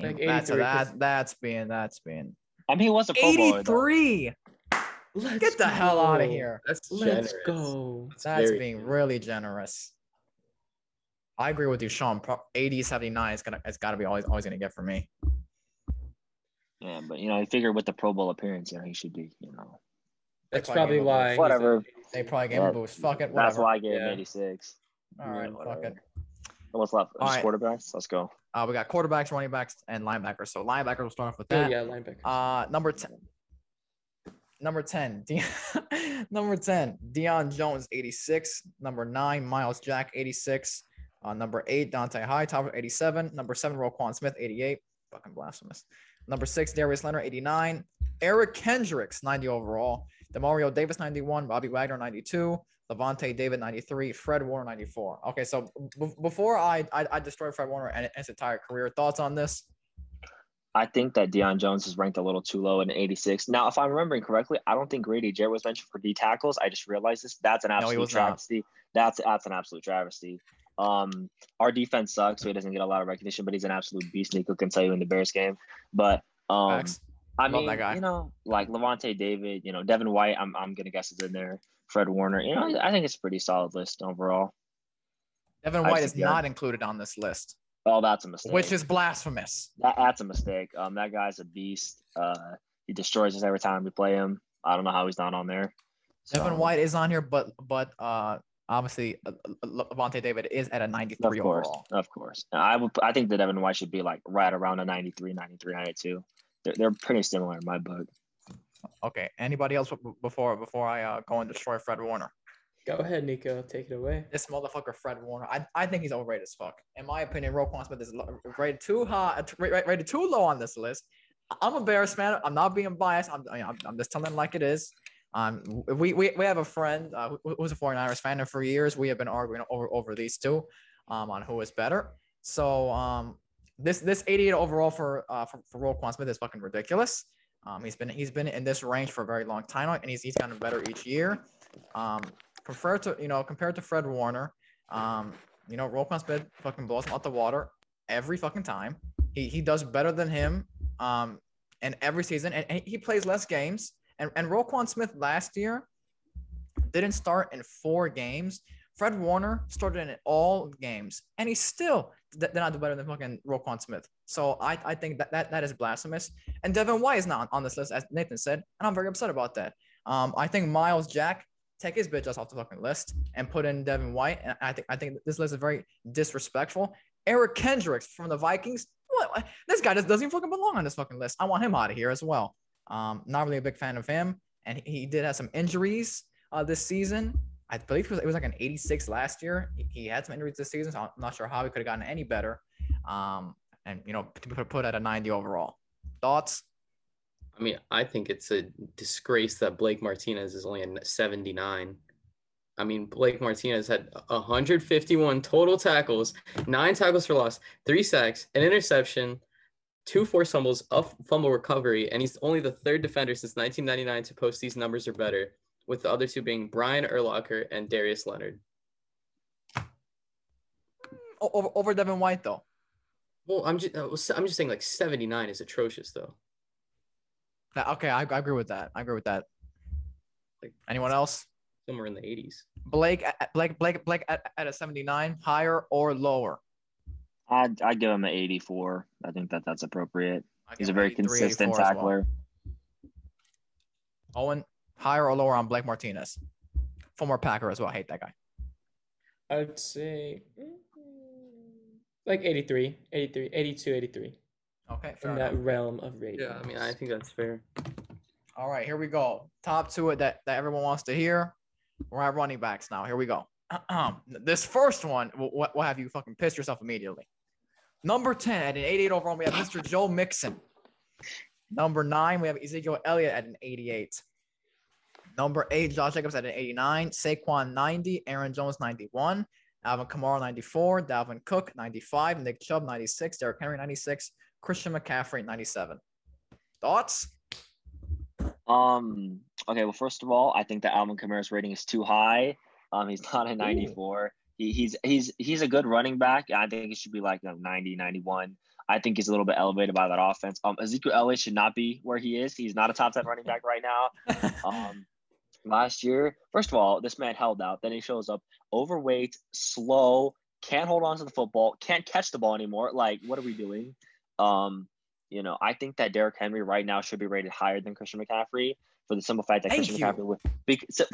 Like that's that. That's being that's being. I mean, he was a Pro 83. Let's Get the go. hell out of here. That's Let's go. That's, That's being generous. really generous. I agree with you, Sean. 80, 79 is gonna it's gotta be always always gonna get for me. Yeah, but you know, I figure with the Pro Bowl appearance, you know, he should be, you know. That's probably why. Whatever. They probably gave him a boost. Fuck it. Whatever. That's why I gave yeah. him 86. All right, yeah, fuck it. What's left? All right. quarterbacks. Let's go. Uh, we got quarterbacks, running backs, and linebackers. So linebackers, we'll start off with that. Yeah, yeah linebackers. Uh, number ten number 10, De- number 10, Deion Jones, 86. Number nine, Myles Jack, 86. Uh, number eight, Dont'a Hightower, 87. Number seven, Roquan Smith, 88. Fucking blasphemous. Number six, Darius Leonard, 89. Eric Kendricks, 90 overall. Demario Davis, 91. Bobby Wagner, 92. Lavonte David, 93. Fred Warner, 94. Okay, so b- before I, I, I destroy Fred Warner and his entire career, thoughts on this? I think that Deion Jones is ranked a little too low in 86. Now, if I'm remembering correctly, I don't think Grady Jarrett was mentioned for D tackles. I just realized this. That's an absolute no, travesty. Not. That's that's an absolute travesty. Um, our defense sucks, so he doesn't get a lot of recognition, but he's an absolute beast. Nico can tell you in the Bears game. But um, Max. I mean, you know, like Lavonte David, you know, Devin White, I'm I'm gonna guess is in there. Fred Warner, you know, I think it's a pretty solid list overall. Devin White is not included on this list. Oh, that's a mistake. Which is blasphemous. That, that's a mistake. Um, that guy's a beast. Uh, he destroys us every time we play him. I don't know how he's not on there. Devin White is on here, but but uh obviously uh, uh, Lavonte David is at a 93 Of 93 course, overall. of course. I would. I think that Devin White should be like right around a 93, 93, 92. They're, they're pretty similar in my book. Okay. Anybody else before before I uh, go and destroy Fred Warner? Go ahead, Nico. Take it away. This motherfucker Fred Warner. I, I think he's overrated as fuck. In my opinion, Roquan Smith is lo- rated too high, uh, ra- ra- rated too low on this list. I'm a Bears fan. I'm not being biased. I'm, I'm, I'm just telling like it is. Um, we, we, we have a friend uh, who- who's a 49ers fan, and for years we have been arguing over over these two, um, on who is better. So um, this this 88 overall for uh for, for Roquan Smith is fucking ridiculous. Um, he's been he's been in this range for a very long time, and he's he's gotten better each year. Um, compared to you know compared to Fred Warner, um, you know Roquan Smith fucking blows him out the water every fucking time. He he does better than him, um, and every season, and, and he plays less games. And and Roquan Smith last year didn't start in four games. Fred Warner started in all games, and he still did not do better than fucking Roquan Smith. So I, I think that, that that is blasphemous. And Devin White is not on this list, as Nathan said, and I'm very upset about that. Um, I think Myles Jack take his bitch off the fucking list and put in Devin White. And I think I think this list is very disrespectful. Eric Kendricks from the Vikings. What? what- This guy just doesn't even fucking belong on this fucking list. I want him out of here as well. Um, not really a big fan of him, and he, he did have some injuries uh, this season. I believe it was, it was like an 86 last year. He, he had some injuries this season, so I'm not sure how he could have gotten any better. Um, and you know, to put, put at a 90 overall. Thoughts? I mean, I think it's a disgrace that Blake Martinez is only a 79. I mean, Blake Martinez had 151 total tackles, nine tackles for loss, three sacks, an interception, two forced fumbles, a fumble recovery, and he's only the third defender since 1999 to post these numbers or better, with the other two being Brian Urlacher and Darius Leonard. Over, over Devin White though. Well, I'm just uh, I'm just saying like 79 is atrocious though. That- Okay, I, I agree with that. I agree with that. Like Anyone else? somewhere in the 80s. Blake, at- Blake, Blake, Blake at, at a 79, higher or lower? I'd, I'd give him an 84. I think that that's appropriate. He's a very consistent 84 as well. tackler. Owen, higher or lower on Blake Martinez? Former Packer as well. I hate that guy. I would say mm, like 83, 83, 82, 83 Okay, fair in enough. that realm of rating. Yeah, I mean, I think that's fair. All right, here we go. Top two that, that everyone wants to hear. We're at running backs now. Here we go. this first one will, will will have you fucking piss yourself immediately. Number 10 at an 88 overall, we have Mr. Joe Mixon. Number nine, we have Ezekiel Elliott at an 88. Number eight, Josh Jacobs at an 89. Saquon 90. Aaron Jones 91. Alvin Kamara 94. Dalvin Cook 95. Nick Chubb 96. Derrick Henry 96. Christian McCaffrey 97. Thoughts? Um. Okay. Well, first of all, I think that Alvin Kamara's rating is too high. Um. He's not a 94. He, he's he's he's a good running back. I think he should be like you know, 90, 91. I think he's a little bit elevated by that offense. Um. Ezekiel Elliott should not be where he is. He's not a top 10 running back right now. Um. Last year, first of all, this man held out. Then he shows up overweight, slow, can't hold on to the football, can't catch the ball anymore. Like, what are we doing? Um, you know, I think that Derrick Henry right now should be rated higher than Christian McCaffrey for the simple fact that Thank Christian you. McCaffrey would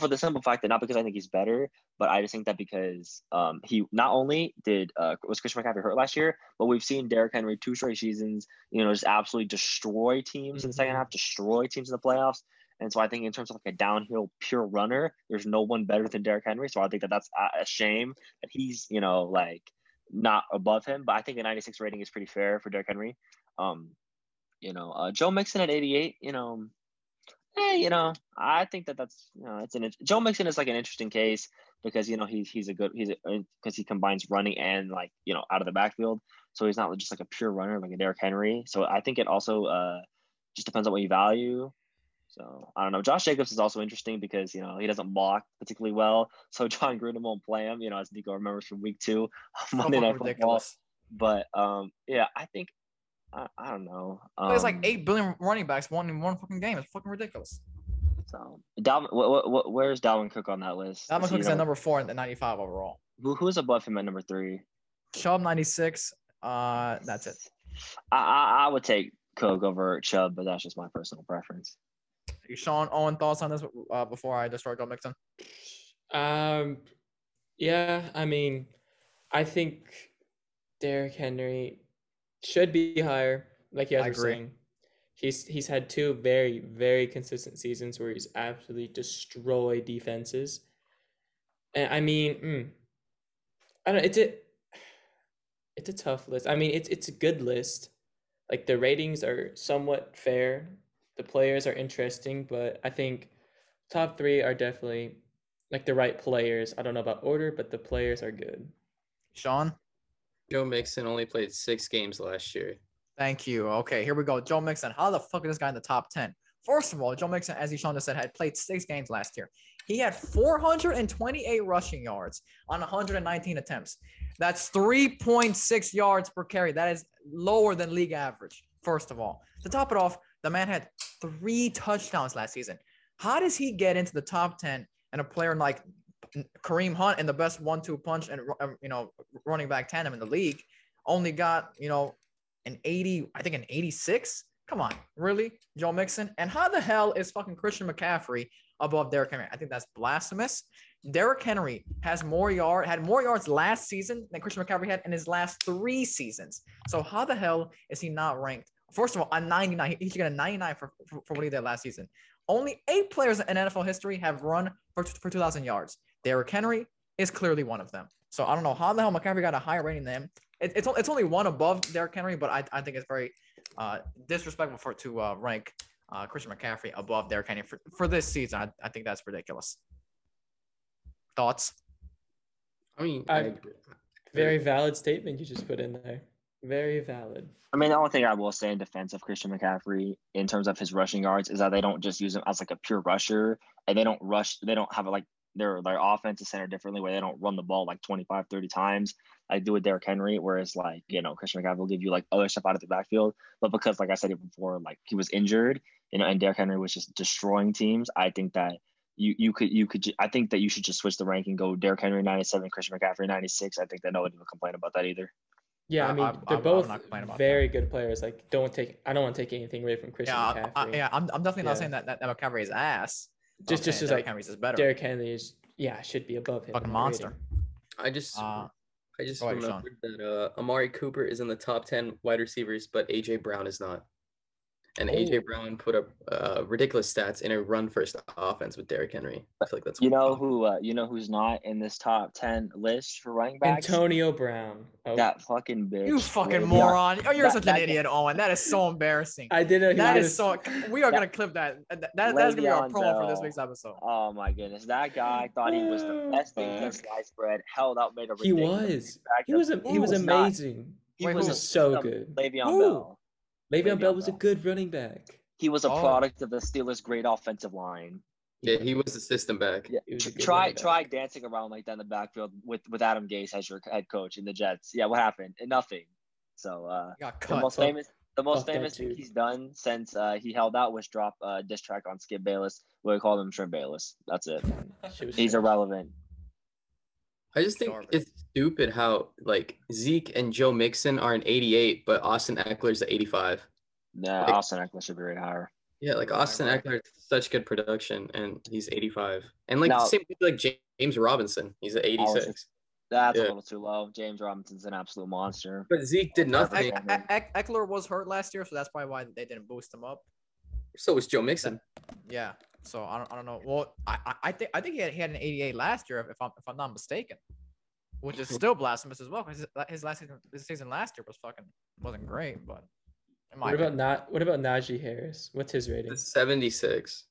for the simple fact that not because I think he's better, but I just think that because um he not only did uh was Christian McCaffrey hurt last year, but we've seen Derrick Henry two straight seasons, you know, just absolutely destroy teams in the second Mhm. half, destroy teams in the playoffs. And so I think in terms of like a downhill pure runner, there's no one better than Derrick Henry. So I think that that's a- shame that he's you know like not above him. But I think a 96 rating is pretty fair for Derrick Henry. Um, you know, uh, Joe Mixon at 88. You know, eh, you know, I think that that's you know it's an Joe Mixon is like an interesting case because you know he's he's a good he's because he combines running and like you know out of the backfield. So he's not just like a pure runner like a Derrick Henry. So I think it also uh just depends on what you value. So I don't know. Josh Jacobs is also interesting because you know he doesn't block particularly well. So Jon Gruden won't play him. You know, as Nico remembers from week two Monday Night Football. But um, yeah, I think I, I don't know. Um, There's like eight billion running backs, one in one fucking game. It's fucking ridiculous. So Dalvin, what, what, what, where's Dalvin Cook on that list? Dalvin Is he Cook is at number four and 95 overall. Who, who's above him at number three? Chubb 96. Uh, that's it. I, I I would take Cook over Chubb, but that's just my personal preference. Sean Owen, thoughts on this uh, before I destroy Joe Mixon? Um, yeah, I mean, I think Derrick Henry should be higher, like you guys I were agree. saying. He's he's had two very very consistent seasons where he's absolutely destroyed defenses, and I mean, mm, I don't. It's a it's a tough list. I mean, it's it's a good list. Like the ratings are somewhat fair. The players are interesting, but I think top three are definitely like the right players. I don't know about order, but the players are good. Sean, Joe Mixon only played six games last year. thank you. Okay, here we go. Joe Mixon. How the fuck is this guy in the top 10? First of all, Joe Mixon, as Sean just said, had played six games last year. He had 428 rushing yards on 119 attempts. That's 3.6 yards per carry. That is lower than league average, first of all. To top it off, the man had three touchdowns last season. How does he get into the top 10 and a player like Kareem Hunt and the best one-two punch and uh, you know running back tandem in the league only got you know an 80, I think an 86? Come on, really? Joe Mixon? And how the hell is fucking Christian McCaffrey above Derrick Henry? I think that's blasphemous. Derrick Henry has more yard had more yards last season than Christian McCaffrey had in his last three seasons. So how the hell is he not ranked? First of all, a 99. He should get a 99 for, for, for what he did last season. Only eight players in NFL history have run for, for 2,000 yards. Derrick Henry is clearly one of them. So I don't know how the hell McCaffrey got a higher rating than him. It, it's, it's only one above Derrick Henry, but I, I think it's very uh, disrespectful for to uh, rank uh, Christian McCaffrey above Derrick Henry for, for this season. I, I think that's ridiculous. Thoughts? I mean, I- I agree. Very valid statement you just put in there. Very valid. I mean, the only thing I will say in defense of Christian McCaffrey in terms of his rushing yards is that they don't just use him as like a pure rusher and they don't rush, they don't have like their their offense is centered differently where they don't run the ball like 25, 30 times like do with Derrick Henry, whereas like, you know, Christian McCaffrey will give you like other stuff out of the backfield. But because like I said before, like he was injured, you know, and Derrick Henry was just destroying teams, I think that you you could you could I think that you should just switch the ranking, go Derrick Henry 97, Christian McCaffrey 96. I think that nobody would complain about that either. Yeah, I- I mean I- they're I'm both not complaining about very good players. Like, don't take. I don't want to take anything away from Christian Yeah, McCaffrey. I, I, yeah. I'm, I'm definitely not saying that, that, that McCaffrey is ass. I'm Just- just saying as, Derrick like, Henry's is better. Derrick Henry is yeah should be above him. fucking in rating. monster. I just Uh, I just go ahead, remembered that uh, Amari Cooper is in the top ten wide receivers, but AJ Brown is not. And Oh. AJ Brown put up uh, ridiculous stats in a run first offense with Derrick Henry. I feel like that's You know who uh, you know who's not in this top 10 list for running backs? Antonio Brown. Oh, That fucking bitch. you fucking Le'Veon- moron. Oh, you're that- such an that- idiot, Owen. That is so embarrassing. I didn't know he That was- is so. We are gonna clip that. That, that that's gonna be our Le'Veon promo for this week's episode. Oh my goodness, that guy thought he was the Oh, best thing since fuck. sliced bread. Held out, made a He was. He was. a- He Who was was not? amazing. He Wait, was was so good. Le'Veon Who? Bell. Le'Veon Le'Veon Bell was a good running back. He was a Oh. product of the Steelers' great offensive line. Yeah, he was the system back. Yeah, He was a tr- good try back. try dancing around like that in the backfield with with Adam Gase as your head coach in the Jets. Yeah, what happened? Nothing. So uh, He the most fuck- famous the most fuck famous thing he's done since uh, he held out was drop a diss track on Skip Bayless. We call him Shrimp Bayless. That's it. He's trash. irrelevant. I just think Garbage. it's stupid how like Zeke and Joe Mixon are an 88, but Austin Ekeler's an 85. Nah, Like- Austin Ekeler should be right higher. Yeah, like Austin right. Ekeler such good production, and he's 85. And like Now- the same with like James Robinson, he's at 86. That's Yeah. a little too low. James Robinson's an absolute monster. But Zeke did nothing. Eck- Eck- Eck- Ekeler was hurt last year, so that's probably why they didn't boost him up. So was Joe Mixon. Yeah. So I don't, I don't know. Well, I, I, I think I think he had, he had an 88 last year, if I'm if I'm not mistaken, which is still blasphemous as well. Because his, his last season, his season last year was fucking wasn't great, but in my What about not? What about Najee Harris? What's his rating? 76.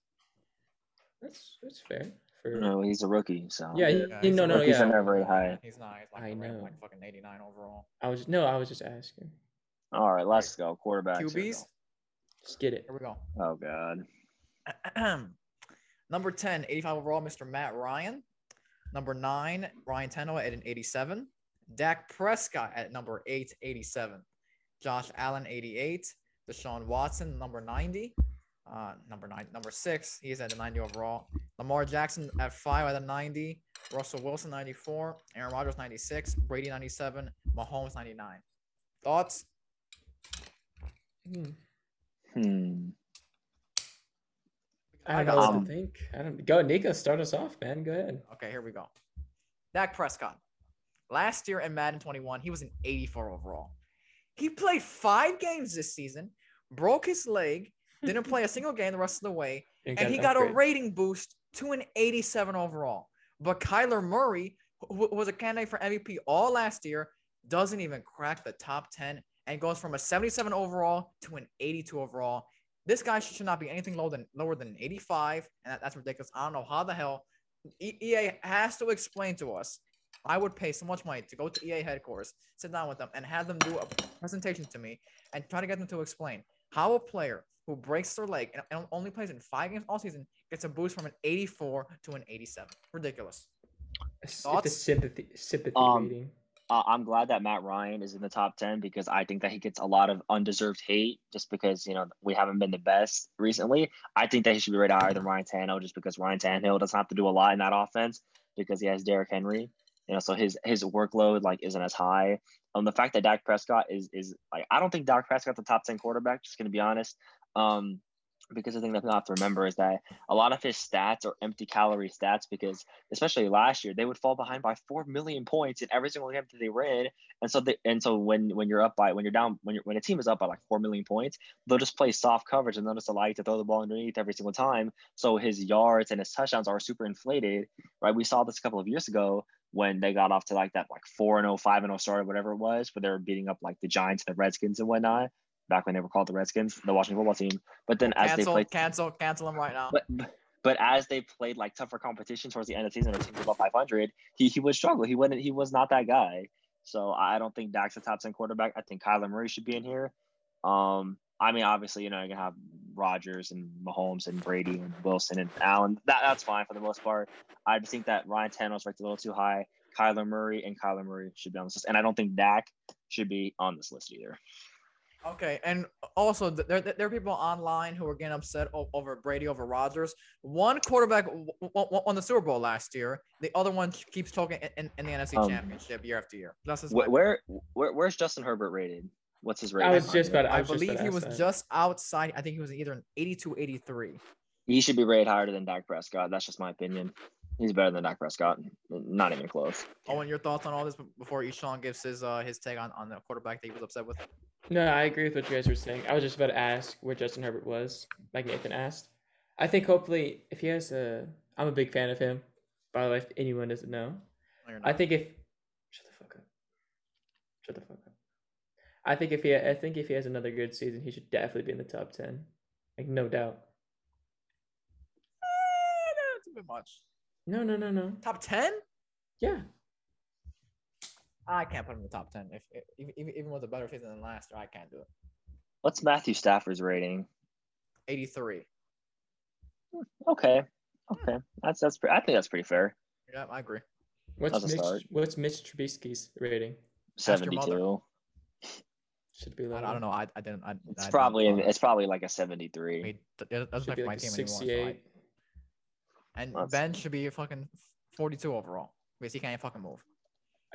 That's that's fair. For No, he's a rookie, so yeah, he, Yeah, he- he's no, a no, rookie. Rookies are yeah. never very high. he's not. He's like I know. like fucking 89 overall. I was no, I was just asking. All right, let's go. Quarterbacks. here we QBs. Just get it. Here we go. go. Oh god. Number 10, 85 overall, Mr. Matt Ryan. Number nine, Ryan Tannehill at an 87. Dak Prescott at number eight, 87. Josh Allen, 88. Deshaun Watson, number 90. Uh, number nine, number six, he's at the 90 overall. Lamar Jackson at five at a 90. Russell Wilson, 94. Aaron Rodgers, 96. Brady, 97. Mahomes, 99. Thoughts? Hmm. Hmm. I don't know got what to um, think. I don't go, Nico. Start us off, man. Go ahead. Okay, here we go. Dak Prescott. Last year in Madden 21, he was an 84 overall. He played five games this season, broke his leg, didn't play a single game the rest of the way, and he got a rating boost to an 87 overall. But Kyler Murray, who was a candidate for MVP all last year, doesn't even crack the top 10 and goes from a 77 overall to an 82 overall. This guy should not be anything lower than lower than 85, and that- that's ridiculous. I don't know how the hell EA has to explain to us. I would pay so much money to go to EA headquarters, sit down with them, and have them do a presentation to me and try to get them to explain how a player who breaks their leg and- and only plays in five games all season gets a boost from an 84 to an 87. Ridiculous. It's, it's a sympathy sympathy Um, rating. Uh, I'm glad that Matt Ryan is in the top 10 because I think that he gets a lot of undeserved hate just because, you know, we haven't been the best recently. I think that he should be rated higher than Ryan Tannehill just because Ryan Tannehill doesn't have to do a lot in that offense because he has Derrick Henry. You know, so his his workload like isn't as high. Um, the fact that Dak Prescott is is like I don't think Dak Prescott's the top 10 quarterback, just gonna be honest. Um, because the thing that people have to remember is that a lot of his stats are empty calorie stats because especially last year they would fall behind by four million points in every single game that they were in, and so they, and so when when you're up by when you're down when you're when a team is up by like four million points they'll just play soft coverage and they'll just allow you to throw the ball underneath every single time. So his yards and his touchdowns are super inflated right? We saw this a couple of years ago when they got off to like that like 4 and 0 5 and 0 start or whatever it was where they were beating up like the Giants and the Redskins and whatnot back when they were called the Redskins the Washington football team but then as they Cancel, played cancel, cancel him right now. but but as they played like tougher competition towards the end of the season, or teams above 500, he he would struggle. He wouldn't. He was not that guy. So I don't think Dak's a top 10 quarterback. I think Kyler Murray should be in here. Um, I mean, obviously, you know, you can have Rodgers and Mahomes and Brady and Wilson and Allen. That that's fine for the most part. I just think that Ryan Tannehill's ranked a little too high. Kyler Murray and Kyler Murray should be on this list, and I don't think Dak should be on this list either. Okay, and also there, there are people online who are getting upset over Brady over Rodgers. One quarterback w- w- won the Super Bowl last year. The other one keeps talking in, in, in the NFC Um, Championship year after year. That's just Where, where where where's Justin Herbert rated? What's his rating? I was just about. I, I just believe about he was that. just outside. I think he was either an 82, 83. He should be rated higher than Dak Prescott. That's just my opinion. He's better than Dak Prescott. Not even close. Owen, your thoughts on all this b- before Eshawn gives his uh his take on, on the quarterback that he was upset with? No, I agree with what you guys were saying. I was just about to ask where Justin Herbert was, like Nathan asked. I think hopefully if he has a, I'm a big fan of him. By the way, if anyone doesn't know, No, I think if shut the fuck up, shut the fuck up. I think if he, I think if he has another good season, he should definitely be in the top ten, like no doubt. Eh, that's a bit much. No, no, no, no. Top ten? Yeah, I can't put him in the top ten. If, if even, even with a better season than last year, I can't do it. What's Matthew Stafford's rating? 83. Okay. Okay. That's that's pre- I think that's pretty fair. Yeah, I agree. what's Mitch? start. What's Mitch Trubisky's rating? Ask your mother. 72. Should be I, lower. I don't know. I, I didn't. I, It's I probably didn't, uh, it's probably like a 73. I mean, it doesn't Should play my like a team anymore. so I- sixty-eight. and That's- Ben should be fucking 42 overall because he can't fucking move.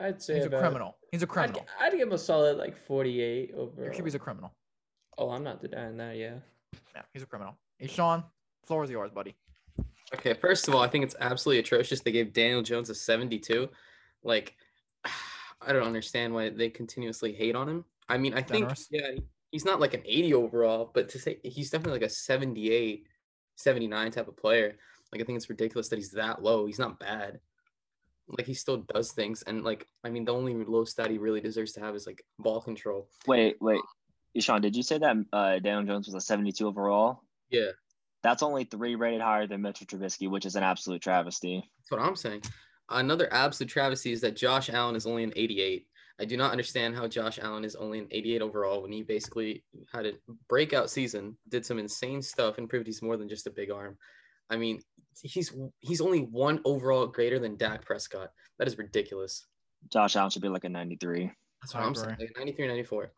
I'd say He's a criminal. He's a I'd, criminal. gi- I'd give him a solid like forty-eight over. He's a criminal. Oh, I'm not denying that. Yeah. Yeah, he's a criminal. Hey, Sean, floor is yours, buddy. Okay, first of all, I think it's absolutely atrocious. They gave Daniel Jones a 72. Like, I don't understand why they continuously hate on him. I mean, I think, Generous. yeah, he's not like an 80 overall, but to say he's definitely like a 78, 79 type of player. Like, I think it's ridiculous that he's that low. He's not bad. Like, he still does things. And, like, I mean, the only low stat he really deserves to have is like ball control. Wait, wait. Ishan, did you say that uh, Daniel Jones was a 72 overall? Yeah. That's only three rated higher than Mitchell Trubisky, which is an absolute travesty. That's what I'm saying. Another absolute travesty is that Josh Allen is only an 88. I do not understand how Josh Allen is only an 88 overall when he basically had a breakout season, did some insane stuff, and proved he's more than just a big arm. I mean, he's he's only one overall greater than Dak Prescott. That is ridiculous. Josh Allen should be like a 93. That's what I'm saying. Like 93, 94.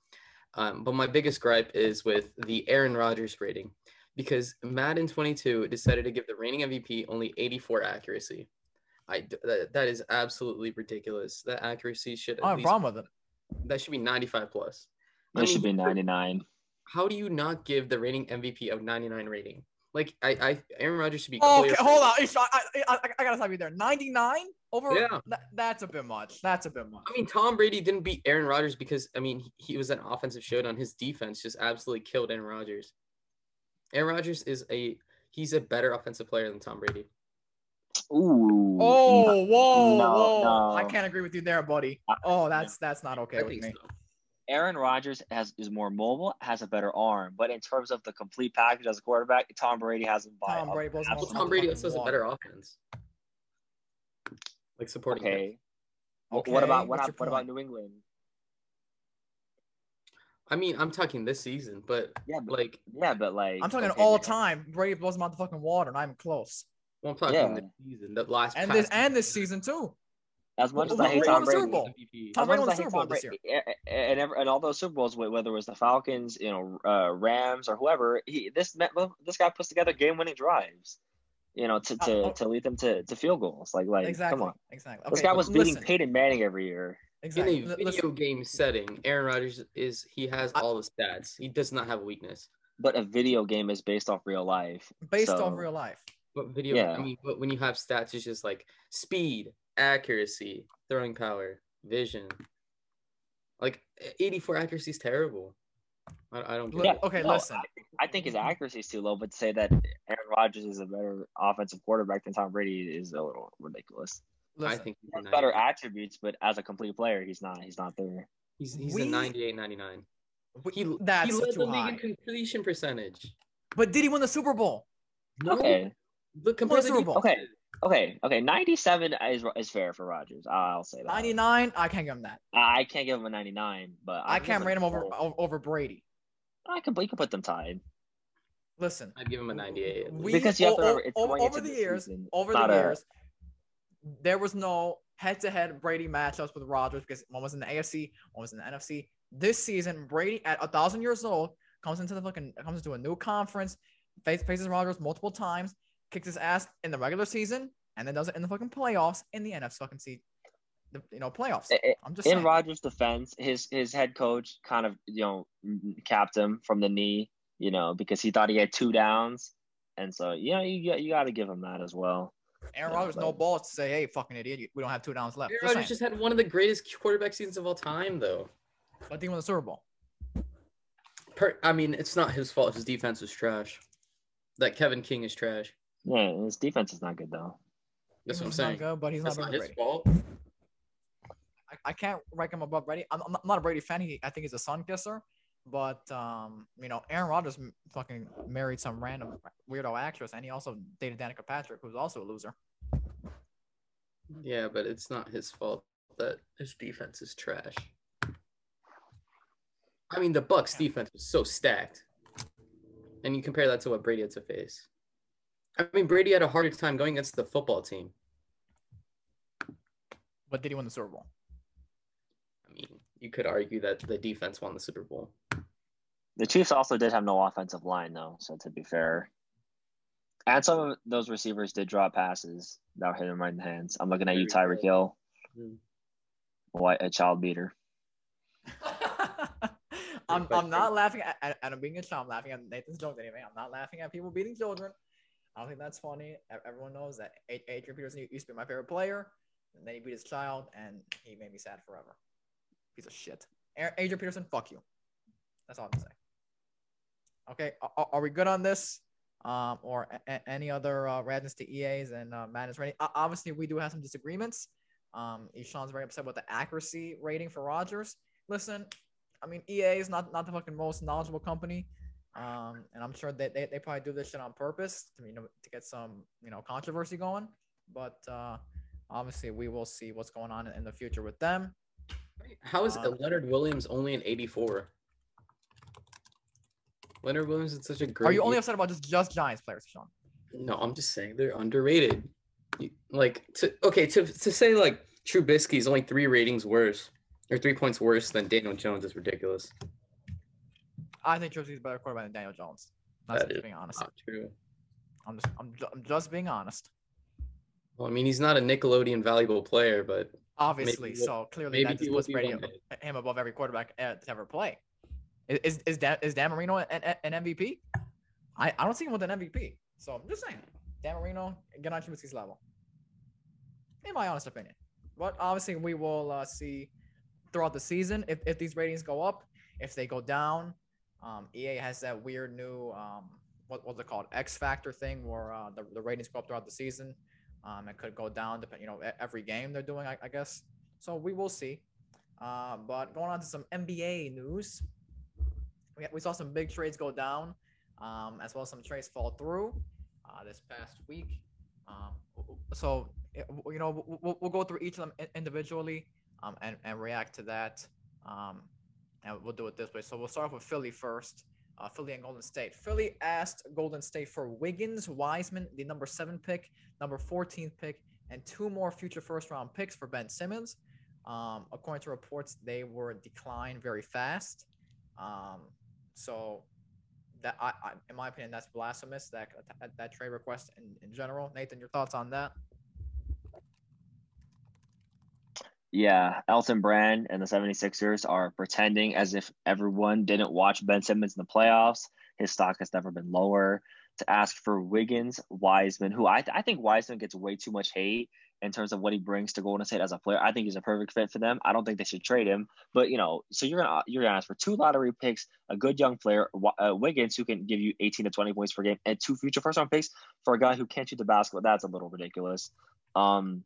Um, but my biggest gripe is with the Aaron Rodgers rating because Madden 22 decided to give the reigning MVP only 84 accuracy. I that, that is absolutely ridiculous. That accuracy should at I have a problem with it. that should be 95 plus. I It should be 99. How do you not give the reigning MVP of 99 rating? Like I, I Aaron Rodgers should be. Oh, okay, hold on. Ishan, I, I, I, I gotta stop you there. 99 over. Yeah. That, that's a bit much. That's a bit much. I mean, Tom Brady didn't beat Aaron Rodgers because I mean he, he was an offensive showdown. His defense just absolutely killed Aaron Rodgers. Aaron Rodgers is a he's a better offensive player than Tom Brady. Ooh. Oh, whoa, no, whoa! no. I can't agree with you there, buddy. Oh, that's that's not okay I with me. so. Aaron Rodgers has is more mobile, has a better arm, but in terms of the complete package as a quarterback, Tom Brady has him by. Tom a- Brady blows him Well, Tom Brady also has a better offense. Like supporting. him. Okay. Wh- Okay, what about what, what's what about? New England? I mean, I'm talking this season, but Yeah, but like, yeah, but like I'm talking okay, all man. Uh, time. Brady blows him out the fucking water, not even close. well, I'm talking Yeah. this season, the last And past this and this season. season too. As much as I hate won Tom Brady, Tom as Brady much won as the I hate Super Bowl Tom this Brady, a- a- and, and all those Super Bowls, whether it was the Falcons, you know, uh, Rams or whoever, he this this guy puts together game-winning drives, you know, to Uh, to, oh. to lead them to, to field goals. Like like exactly. come on, Exactly. this guy was beating listen, Peyton Manning every year. Exactly. In a video listen, game setting, Aaron Rodgers is he has all the stats. He does not have a weakness. But a video game is based off real life. based so- off real life. But video, Yeah. I mean, but when you have stats, it's just like speed, accuracy, throwing power, vision. Like 84 accuracy is terrible. I, I don't get Li- it. Okay, No, listen. I think his accuracy is too low, but to say that Aaron Rodgers is a better offensive quarterback than Tom Brady is a little ridiculous. I think he's He has better attributes, but as a complete player, he's not. He's not there. He's, he's We- a 98, 99. we- He, that's he led too the league in completion percentage. But did he win the Super Bowl? No, Okay, Look, compare the Super Bowl. okay, okay, okay. Ninety-seven is is fair for Rodgers. I'll say that. 99. I can't give him that. I can't give him a ninety-nine, but I I'll can't rate him over over Brady. I can. You can put them tied. Listen. I'd give him a 98. We. Because you have to remember, it's over, over the the years, season. over It's the not a- years, there was no head-to-head Brady matchups with Rodgers because one was in the AFC, one was in the NFC. This season, Brady at a thousand years old comes into the fucking comes into a new conference, face, faces Rodgers multiple times, kicks his ass in the regular season, and then does it in the fucking playoffs in the NFC fucking seat, the you know playoffs. I- I- I'm just in saying. Rodgers' defense, his his head coach kind of you know capped him from the knee, you know, because he thought he had two downs, and so you know you got you got to give him that as well. Aaron Yeah, Rodgers no balls to say, "Hey, fucking idiot, we don't have two downs left." Aaron Just Rodgers just had one of the greatest quarterback seasons of all time, though. But they won the Super Bowl. Per, I mean, it's not his fault. His defense is trash. That Kevin King is trash. Yeah, his defense is not good though. That's what I'm He's not saying. good, but he's That's not not his Brady. fault. I, I can't rank him above Brady. I'm, I'm not- a Brady fan. He, I think he's a sun kisser. But um, you know, Aaron Rodgers fucking married some random weirdo actress, and he also dated Danica Patrick, who's also a loser. Yeah, but it's not his fault that his defense is trash. I mean, the Bucs defense was so stacked, and you compare that to what Brady had to face. I mean, Brady had a harder time going against the football team. But did he win the Super Bowl? I mean, you could argue that the defense won the Super Bowl. The Chiefs also did have no offensive line though, so to be fair. And some of those receivers did drop passes that hit him right in the hands. I'm looking at you, Tyreek good. Hill, Hmm. white a child beater. I'm, I'm not laughing at, at, at him being a child. I'm laughing at Nathan's jokes anyway. I'm not laughing at people beating children. I don't think that's funny. Everyone knows that Adrian Peterson used to be my favorite player, and then he beat his child, and he made me sad forever. Piece of shit. Adrian Peterson, fuck you. That's all I'm gonna say. Okay, are, are we good on this? Um, or a- any other uh, radness to EAs and uh, madness rating? O- obviously, we do have some disagreements. Um, very upset with the accuracy rating for Rodgers. Listen, I mean, EA is not not the fucking most knowledgeable company, um, and I'm sure that they, they probably do this shit on purpose to you know to get some you know controversy going. But uh, obviously, we will see what's going on in the future with them. How is Uh, Leonard Williams only an 84? Leonard Williams is such a great. Are you only upset about just just Giants players, Sean? No, I'm just saying they're underrated. You- Like to okay to to say like Trubisky is only three ratings worse or three points worse than Daniel Jones is ridiculous. I think Trubisky's a better quarterback than Daniel Jones. That's That being honest. Not true. I'm just I'm, ju- I'm just being honest. Well, I mean, he's not a Nickelodeon valuable player, but Obviously, will- so clearly that just puts Brady one ab- day. him above every quarterback to ever play. Is is Dan, is Dan Marino an, an, an MVP? I, I don't see him with an MVP. So I'm just saying, Dan Marino, get on Trubisky's level. In my honest opinion. But obviously, we will uh, see throughout the season if, if these ratings go up, if they go down. Um, EA has that weird new um, what what's it called X Factor thing where uh, the, the ratings go up throughout the season. Um, it could go down depending, you know, every game they're doing, I, I guess. So we will see. Uh, but going on to some NBA news, we, we saw some big trades go down, um, as well as some trades fall through uh, this past week. Um, so you know we'll, we'll go through each of them individually um, and and react to that. Um, and we'll do it this way. So we'll start off with Philly first. Uh, Philly and Golden State. Philly asked Golden State for Wiggins, Wiseman, the number seven pick, number 14th pick, and two more future first round picks for Ben Simmons. Um, according to reports, they were declined very fast. Um, so that I, I, in my opinion, that's blasphemous. That that, that trade request in, in general. Nathan, your thoughts on that? Yeah, Elton Brand and the 76ers are pretending as if everyone didn't watch Ben Simmons in the playoffs. His stock has never been lower. To ask for Wiggins, Wiseman, who I, th- I think Wiseman gets way too much hate in terms of what he brings to Golden State as a player. I think he's a perfect fit for them. I don't think they should trade him. But you know, so you're gonna you're gonna ask for two lottery picks, a good young player, uh, Wiggins, who can give you 18 to 20 points per game, and two future first round picks for a guy who can't shoot the basketball. That's a little ridiculous. Um,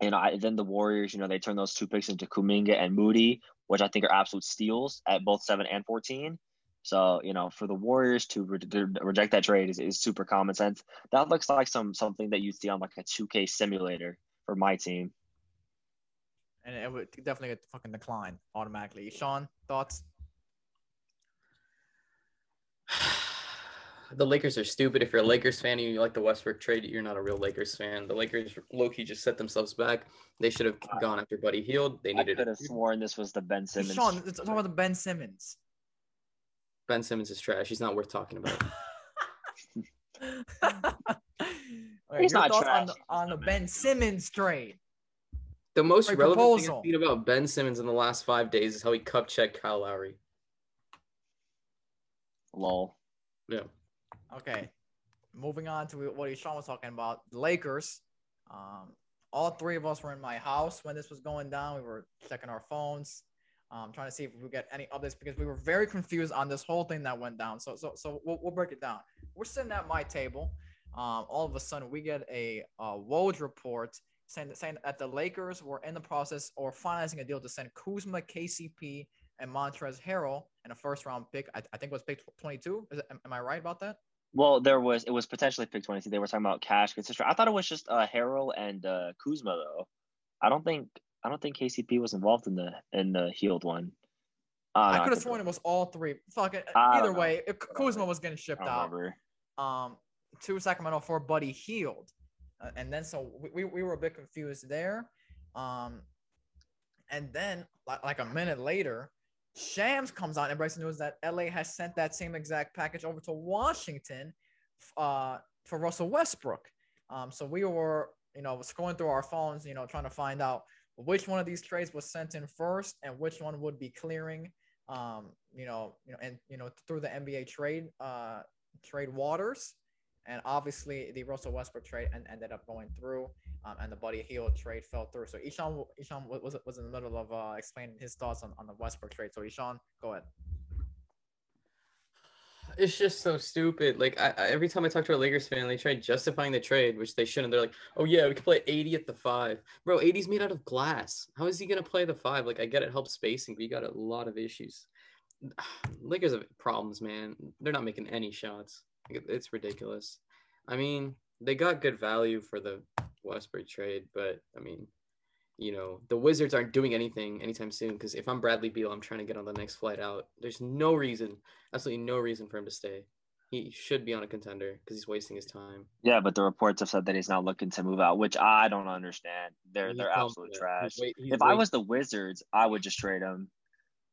and I, then the Warriors, you know, they turn those two picks into Kuminga and Moody, which I think are absolute steals at both seven and 14. So, you know, for the Warriors to re- reject that trade is, is super common sense. That looks like some something that you'd see on like a 2K simulator for my team. And it would definitely get fucking decline automatically. Sean, thoughts? The Lakers are stupid. If you're a Lakers fan and you like the Westbrook trade, you're not a real Lakers fan. The Lakers low key just set themselves back. They should have gone after Buddy Hield. They needed. I could have sworn this was the Ben Simmons. Sean, it's talking about the Ben Simmons. Ben Simmons is trash. He's not worth talking about. okay, He's not trash. On the, on the Ben Simmons trade. The most Great relevant proposal. thing about Ben Simmons in the last five days is how he cup checked Kyle Lowry. Lol. Yeah. Okay, moving on to what Sean was talking about, the Lakers. Um, all three of us were in my house when this was going down. We were checking our phones, um, trying to see if we get any updates because we were very confused on this whole thing that went down. So, so, so we'll, we'll break it down. We're sitting at my table. Um, all of a sudden, we get a, a Woj report saying, saying that the Lakers were in the process or finalizing a deal to send Kuzma, KCP, and Montrezl Harrell and a first round pick. I, I think was pick 22. Is it, am, am I right about that? Well, there was it was potentially pick twenty two. They were talking about cash consideration. I thought it was just uh, Harrell and uh, Kuzma though. I don't think I don't think KCP was involved in the in the Hield one. I, I could have sworn it was all three. Fuck it. Either way, Kuzma was getting shipped out. Um, to Sacramento for Buddy Hield, uh, and then so we, we were a bit confused there. Um, and then like a minute later, Shams comes out and the news that LA has sent that same exact package over to Washington uh, for Russell Westbrook. Um, so we were, you know, scrolling through our phones, you know, trying to find out which one of these trades was sent in first and which one would be clearing, um, you know, you know, and you know, through the NBA trade uh, trade waters. And obviously, the Russell Westbrook trade and ended up going through um, and the Buddy Hield trade fell through. So Ishan, Ishan was was in the middle of uh, explaining his thoughts on, on the Westbrook trade. So Ishan, go ahead. It's just so stupid. Like I, I, every time I talk to a Lakers fan, they try justifying the trade, which they shouldn't. They're like, "Oh yeah, we could play AD at the five, bro. AD's made out of glass. How is he gonna play the five? Like I get it helps spacing, but you got a lot of issues. Lakers have problems, man. They're not making any shots. It's ridiculous. I mean, they got good value for the Westbrook trade, but I mean, you know, the Wizards aren't doing anything anytime soon because if I'm Bradley Beal, I'm trying to get on the next flight out. There's no reason, absolutely no reason for him to stay. He should be on a contender because he's wasting his time. Yeah, but the reports have said that he's not looking to move out, which I don't understand. They're he's they're absolute trash. He's wait, he's if wait. I was the Wizards, I would just trade him,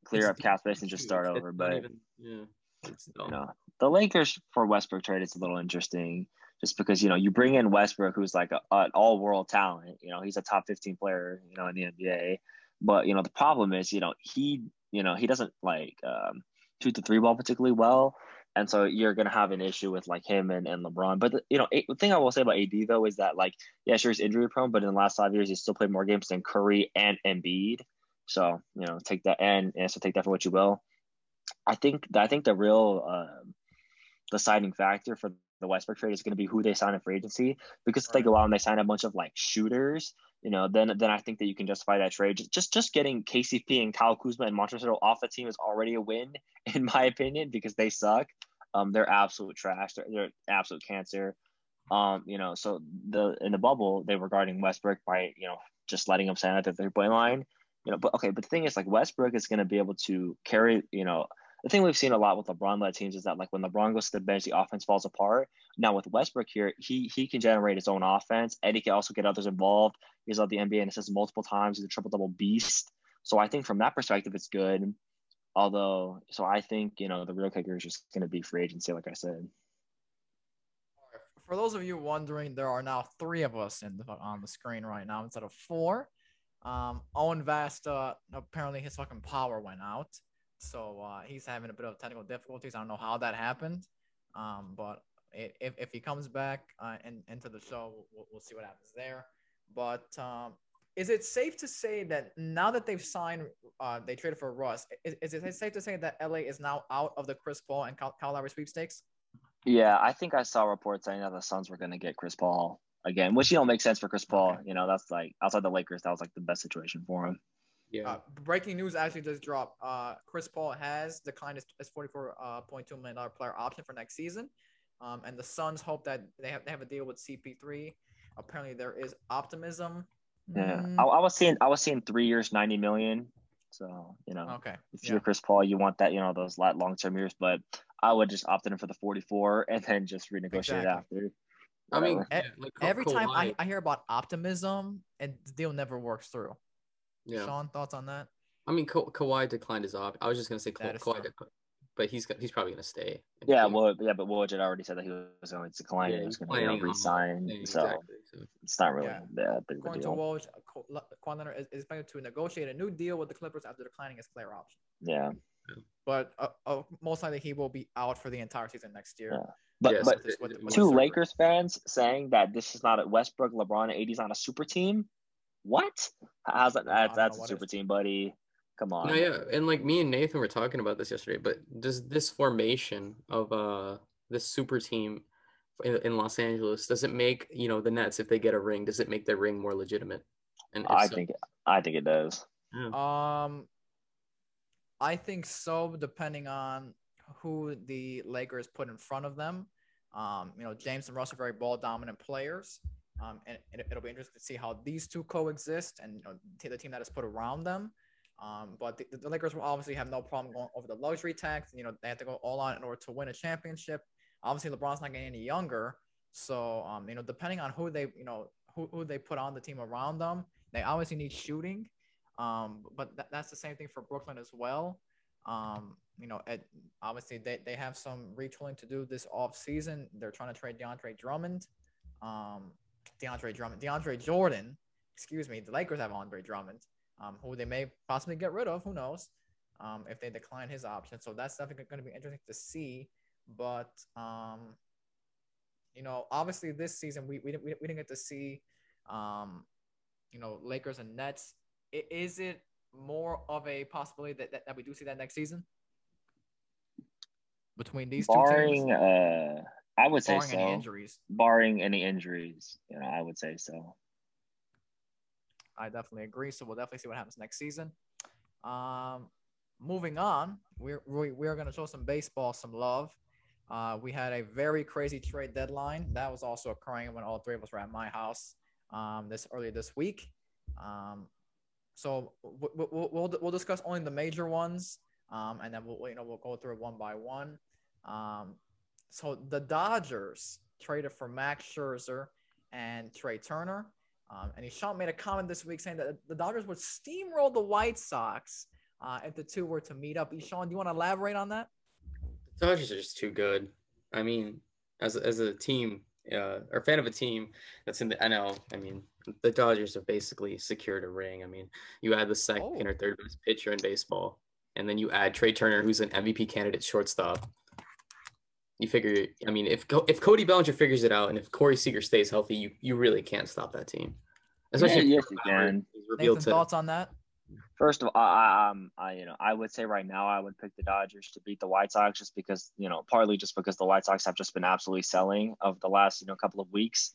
clear up cap space, and just start over. But even, yeah, you know, the Lakers for Westbrook trade is a little interesting just because you know you bring in Westbrook, who's like a, an all-world talent. You know, he's a top 15 player. You know, in the NBA. But you know, the problem is, you know, he, you know, he doesn't like um, shoot the three ball particularly well. and so you're gonna have an issue with like him and, and LeBron. But the, you know, the thing I will say about AD though is that like, yeah, sure he's injury prone, but in the last five years he's still played more games than Curry and Embiid. So you know, take that and, and so take that for what you will. I think I think the real uh, deciding factor for the Westbrook trade is going to be who they sign in free agency. Because if they go out and they sign a bunch of like shooters, you know, then then I think that you can justify that trade. Just just, just getting KCP and Kyle Kuzma and Montrezl off the team is already a win in my opinion because they suck. Um, they're absolute trash. They're, they're absolute cancer. Um, you know, so the in the bubble they were guarding Westbrook by you know just letting him stand at the three point line. You know, but okay, but the thing is like Westbrook is going to be able to carry you know the thing we've seen a lot with LeBron led teams is that like when LeBron goes to the bench, the offense falls apart. Now with Westbrook here, he he can generate his own offense. Eddie can also get others involved. He's led the NBA and assists multiple times. He's a triple double beast. So I think from that perspective, it's good. Although, so I think you know the real kicker is just going to be free agency, like I said. For those of you wondering, there are now three of us in the, on the screen right now instead of four. Um, Owen Vasta apparently his fucking power went out. So uh, he's having a bit of technical difficulties. I don't know how that happened, um, but if, if he comes back uh, in, into the show, we'll, we'll see what happens there. But um, is it safe to say that now that they've signed, uh, they traded for Russ, is, is it safe to say that LA is now out of the Chris Paul and Kyle, Kyle Lowry sweepstakes? Yeah, I think I saw reports saying that the Suns were going to get Chris Paul again, which you know makes sense for Chris Paul. Okay. You know, that's like outside the Lakers, that was like the best situation for him. Yeah. Uh, breaking news actually just dropped. Uh, Chris Paul has declined his, his $44.2 uh, million player option for next season. Um, and the Suns hope that they have, they have a deal with CP3. Apparently, there is optimism. Yeah, mm. I, I, was seeing I was seeing three years, ninety million. So you know, okay, if you're Chris Paul, you want that you know those long term years. But I would just opt in for the forty four and then just renegotiate exactly. after. I mean, yeah, like every Kawhi, time I, I hear about optimism and the deal never works through. Yeah. Sean, thoughts on that? I mean, Ka- Kawhi declined his op. I was just gonna say Ka- Kawhi, de- but he's he's probably gonna stay. Yeah, well, yeah, but Woj had already said that he was going to decline. Yeah, he was going to you know, resign. Yeah, so, exactly. so, it's not really yeah. that big According to Woj, Kawhi Leonard is, is expected to negotiate a new deal with the Clippers after declining his player option. Yeah. But uh, uh, most likely he will be out for the entire season next year. Yeah. But, yes, but it, it, two Lakers fans saying that this is not a Westbrook, LeBron, and AD's not a super team what? How's that? That's, that's a super team, buddy. Come on. No, yeah, and like me and Nathan were talking about this yesterday. But does this formation of uh this super team in, in Los Angeles does it make you know the Nets if they get a ring? Does it make their ring more legitimate? And I so, think I think it does. Yeah. Um, I think so. Depending on who the Lakers put in front of them. Um, you know, James and Russ are very ball dominant players. Um, and it, will be interesting to see how these two coexist and you know, the team that is put around them. Um, but the, the, Lakers will obviously have no problem going over the luxury tax. You know, they have to go all out in order to win a championship. Obviously, LeBron's not getting any younger. So, um, you know, depending on who they, you know, who, who they put on the team around them, they obviously need shooting. Um, but th- that's the same thing for Brooklyn as well. Um, you know, obviously they, they have some retooling to do this off season. They're trying to trade DeAndre Drummond. Um, DeAndre Drummond, DeAndre Jordan, excuse me, the Lakers have Andre Drummond, um, who they may possibly get rid of. Who knows? Um, if they decline his option. So that's definitely going to be interesting to see. But um, you know, obviously this season we we didn't, we didn't get to see, um, you know, Lakers and Nets. Is it more of a possibility that, that, that we do see that next season between these barring, two teams? Uh, I would say so. Any injuries. Barring any injuries, you know, I would say so. I definitely agree. So we'll definitely see what happens next season. Um, moving on, we're we, we're gonna show some baseball some love. Uh, we had a very crazy trade deadline that was also occurring when all three of us were at my house um, this earlier this week. Um, so we'll, we'll, we'll discuss only the major ones, um, and then we'll you know we'll go through it one by one. Um, so the Dodgers traded for Max Scherzer and Trea Turner. Um, and Sean made a comment this week saying that the Dodgers would steamroll the White Sox uh, if the two were to meet up. Sean, do you want to elaborate on that? The Dodgers are just too good. I mean, as, as a team, uh, or fan of a team that's in the NL, I mean, the Dodgers have basically secured a ring. I mean, you add the second oh. or third best pitcher in baseball, and then you add Trea Turner, who's an MVP candidate shortstop You figure, I mean, if if Cody Bellinger figures it out, and if Corey Seager stays healthy, you you really can't stop that team. Especially yeah, yes, you can. Nathan, to, thoughts on that? First of all, I, um, I, you know, I would say right now I would pick the Dodgers to beat the White Sox just because, you know, partly just because the White Sox have just been absolutely selling of the last, you know, couple of weeks.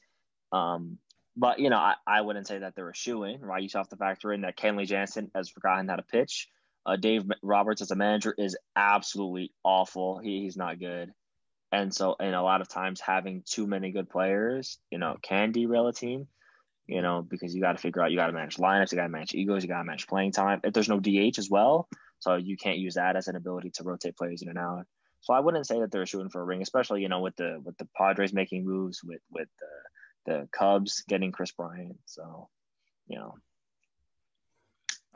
Um, but you know, I, I wouldn't say that they're a shoe in, right? You still have to factor in that Kenley Jansen has forgotten how to pitch. Uh, Dave Roberts as a manager is absolutely awful. He, he's not good. And so, and a lot of times having too many good players, you know, can derail a team, you know, because you got to figure out, you got to manage lineups, you got to manage egos, you got to manage playing time. If there's no DH as well, so you can't use that as an ability to rotate players in and out. So I wouldn't say that they're shooting for a ring, especially, you know, with the, with the Padres making moves with, with the, the Cubs getting Kris Bryant. So, you know,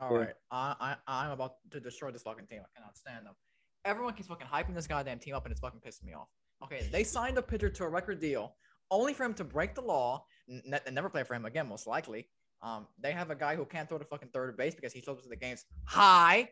all right, I, I I'm about to destroy this fucking team. I cannot stand them. Everyone keeps fucking hyping this goddamn team up, and it's fucking pissing me off. Okay, they signed a pitcher to a record deal only for him to break the law and never play for him again, most likely. Um, they have a guy who can't throw to fucking third base because he throws to the games high.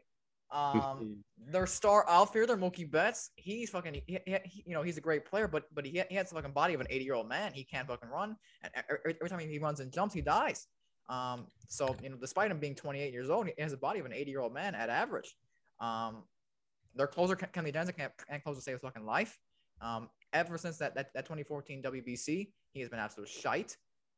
Um, their star outfielder their Mookie Betts, he's fucking, he, he, he, you know, he's a great player, but but he, he has the fucking body of an 80 year old man. He can't fucking run, and every, every time he runs and jumps, he dies. Um, so you know, despite him being 28 years old, he has the body of an 80 year old man at average. Um, their closer Kenley Jansen can't, can't close to save his fucking life. Um, ever since that, that that 2014 WBC, he has been absolute shite.